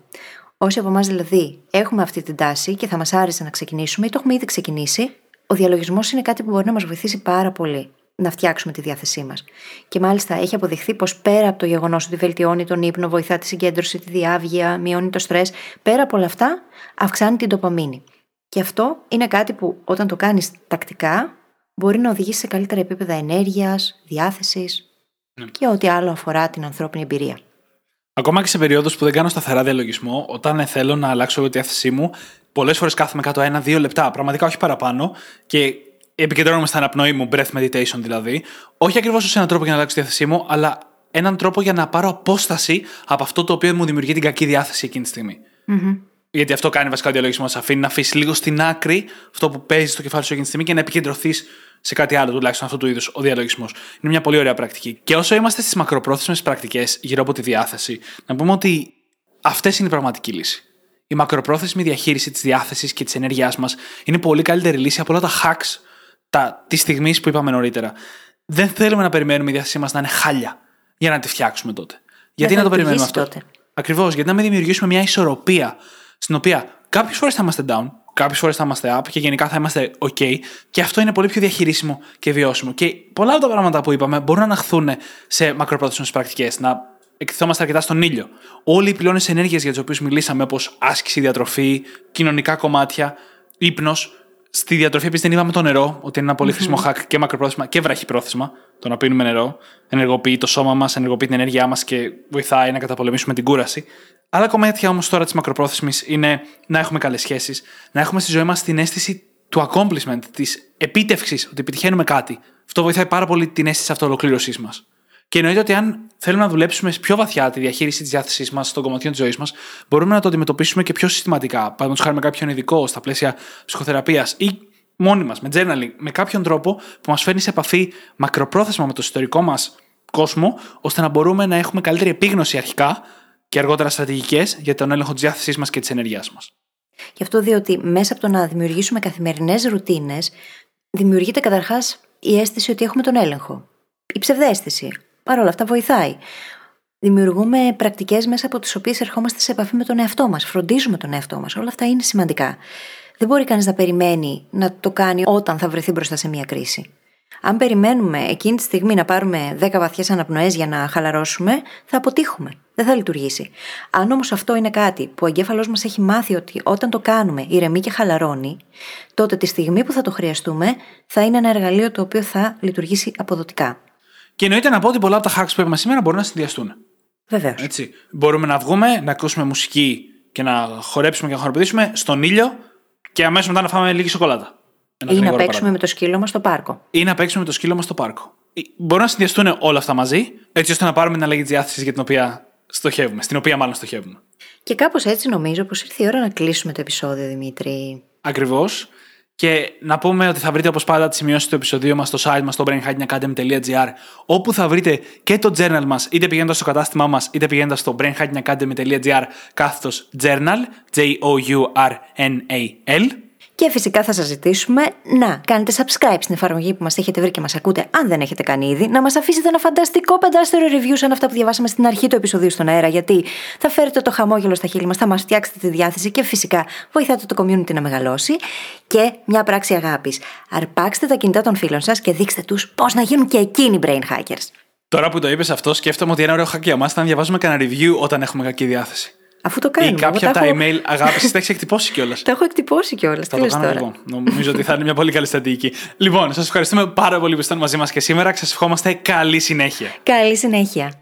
Όσοι από εμάς δηλαδή έχουμε αυτή την τάση και θα μας άρεσε να ξεκινήσουμε ή το έχουμε ήδη ξεκινήσει, ο διαλογισμός είναι κάτι που μπορεί να μας βοηθήσει πάρα πολύ να φτιάξουμε τη διάθεσή μας. Και μάλιστα έχει αποδειχθεί πως πέρα από το γεγονός ότι βελτιώνει τον ύπνο, βοηθά τη συγκέντρωση, τη διάβγεια, μειώνει το στρες, πέρα από όλα αυτά, αυξάνει την τοπαμίνη. Και αυτό είναι κάτι που όταν το κάνεις τακτικά μπορεί να οδηγήσει σε καλύτερα επίπεδα ενέργειας, διάθεσης ναι. και ό,τι άλλο αφορά την ανθρώπινη εμπειρία. Ακόμα και σε περίοδους που δεν κάνω σταθερά διαλογισμό, όταν θέλω να αλλάξω τη διάθεσή μου, πολλές φορές κάθομαι κάτω ένα-δύο λεπτά, πραγματικά όχι παραπάνω, και επικεντρώνομαι στα αναπνοή μου, breath meditation δηλαδή, όχι ακριβώς ως έναν τρόπο για να αλλάξω τη διάθεσή μου, αλλά έναν τρόπο για να πάρω απόσταση από αυτό το οποίο μου δημιουργεί την κακή διάθεση εκείνη τη στιγμή. Mm-hmm. Γιατί αυτό κάνει βασικά ο διαλογισμός. Αφήνει να αφήσεις λίγο στην άκρη αυτό που παίζεις στο κεφάλι σου εκείνη τη στιγμή και να επικεντρωθείς σε κάτι άλλο, τουλάχιστον αυτού του είδους ο διαλογισμός. Είναι μια πολύ ωραία πρακτική. Και όσο είμαστε στις μακροπρόθεσμες πρακτικές γύρω από τη διάθεση, να πούμε ότι αυτές είναι η πραγματική λύση. Η μακροπρόθεσμη διαχείριση της διάθεσης και της ενέργειάς μας είναι πολύ καλύτερη λύση από όλα τα hacks τα, τη στιγμή που είπαμε νωρίτερα. Δεν θέλουμε να περιμένουμε η διάθεσή μας να είναι χάλια για να τη φτιάξουμε τότε. Γιατί να το περιμένουμε αυτό; Ακριβώς, γιατί να μην δημιουργήσουμε μια ισορροπία στην οποία κάποιες φορές θα είμαστε down, κάποιες φορές θα είμαστε up και γενικά θα είμαστε OK. Και αυτό είναι πολύ πιο διαχειρίσιμο και βιώσιμο. Και πολλά από τα πράγματα που είπαμε μπορούν να αναχθούν σε μακροπρόθεσμες πρακτικές. Να εκτιθόμαστε αρκετά στον ήλιο. Όλοι οι πυλώνε ενέργειας για του οποίου μιλήσαμε, όπως άσκηση, διατροφή, κοινωνικά κομμάτια, ύπνος, Στη διατροφή επίσης δεν είπαμε το νερό, ότι είναι ένα πολύ χρήσιμο hack και μακροπρόθεσμα και βραχυπρόθεσμα. Το να πίνουμε νερό ενεργοποιεί το σώμα μας, ενεργοποιεί την ενέργειά μας και βοηθάει να καταπολεμήσουμε την κούραση. Άλλα κομμάτια όμως τώρα της μακροπρόθεσμης είναι να έχουμε καλές σχέσεις, να έχουμε στη ζωή μας την αίσθηση του accomplishment, της επίτευξης, ότι επιτυχαίνουμε κάτι. Αυτό βοηθάει πάρα πολύ την αίσθηση αυτοολοκλήρωσής μας. Και εννοείται ότι αν θέλουμε να δουλέψουμε πιο βαθιά τη διαχείριση της διάθεσής μας στον κομματιών της ζωής μας, μπορούμε να το αντιμετωπίσουμε και πιο συστηματικά. Παραδείγματος χάρη με κάποιον ειδικό στα πλαίσια ψυχοθεραπείας ή μόνοι μας, με journaling, με κάποιον τρόπο που μας φέρνει σε επαφή μακροπρόθεσμα με το ιστορικό μας κόσμο, ώστε να μπορούμε να έχουμε καλύτερη επίγνωση αρχικά και αργότερα στρατηγικές για τον έλεγχο της διάθεσής μας και της ενέργειάς μας. Γι' αυτό διότι μέσα από το να δημιουργήσουμε καθημερινές ρουτίνες, δημιουργείται καταρχάς η αίσθηση ότι έχουμε τον έλεγχο. Η ψευδέστηση, Παρ' όλα αυτά βοηθάει. Δημιουργούμε πρακτικές μέσα από τις οποίες ερχόμαστε σε επαφή με τον εαυτό μας, φροντίζουμε τον εαυτό μας. Όλα αυτά είναι σημαντικά. Δεν μπορεί κανείς να περιμένει να το κάνει όταν θα βρεθεί μπροστά σε μια κρίση. Αν περιμένουμε εκείνη τη στιγμή να πάρουμε 10 βαθιές αναπνοές για να χαλαρώσουμε, θα αποτύχουμε. Δεν θα λειτουργήσει. Αν όμως αυτό είναι κάτι που ο εγκέφαλός μας έχει μάθει ότι όταν το κάνουμε ηρεμεί και χαλαρώνει, τότε τη στιγμή που θα το χρειαστούμε θα είναι ένα εργαλείο το οποίο θα λειτουργήσει αποδοτικά. Και εννοείται να πω ότι πολλά από τα hacks που είπαμε σήμερα μπορούν να συνδυαστούν. Βεβαίως. Μπορούμε να βγούμε, να ακούσουμε μουσική και να χορέψουμε και να χοροπηδήσουμε στον ήλιο και αμέσως μετά να φάμε λίγη σοκολάτα. Ένα ή να παίξουμε με το σκύλο μας στο πάρκο. Ή να παίξουμε με το σκύλο μας στο πάρκο. Μπορούν να συνδυαστούν όλα αυτά μαζί, έτσι ώστε να πάρουμε την αλλαγή της διάθεσης για την οποία στοχεύουμε, στην οποία μάλλον στοχεύουμε. Και κάπως έτσι νομίζω πως ήρθε η ώρα να κλείσουμε το επεισόδιο, Δημήτρη. Ακριβώς. Και να πούμε ότι θα βρείτε όπως πάντα τις σημειώσεις του επεισοδίου μας στο site μας στο brainhackingacademy.gr, όπου θα βρείτε και το journal μας, είτε πηγαίνοντας στο κατάστημά μας, είτε πηγαίνοντας στο brainhackingacademy.gr κάθετος journal, J-O-U-R-N-A-L. Και φυσικά θα σας ζητήσουμε να κάνετε subscribe στην εφαρμογή που μας έχετε βρει και μας ακούτε, αν δεν έχετε κάνει ήδη, να μας αφήσετε ένα φανταστικό πεντάστερο review σαν αυτά που διαβάσαμε στην αρχή του επεισοδίου στον αέρα, γιατί θα φέρετε το χαμόγελο στα χείλη μας, θα μας φτιάξετε τη διάθεση και φυσικά βοηθάτε το community να μεγαλώσει. Και μια πράξη αγάπης. Αρπάξτε τα κινητά των φίλων σας και δείξτε τους πώς να γίνουν και εκείνοι brain hackers. Τώρα που το είπες αυτό, σκέφτομαι ότι ένα ωραίο hack για εμά ήταν να διαβάζουμε κανένα review όταν έχουμε κακή διάθεση. Αφού το κάνουμε. Ή κάποια από τα email αγάπης τα έχεις εκτυπώσει κιόλας; *laughs* Τα έχω εκτυπώσει κιόλας. Θα το κάνω τώρα; λοιπόν. Νομίζω ότι θα είναι μια πολύ καλή στρατηγική. Λοιπόν, σας ευχαριστούμε πάρα πολύ που ήσασταν μαζί μας και σήμερα. Σας ευχόμαστε καλή συνέχεια. Καλή συνέχεια.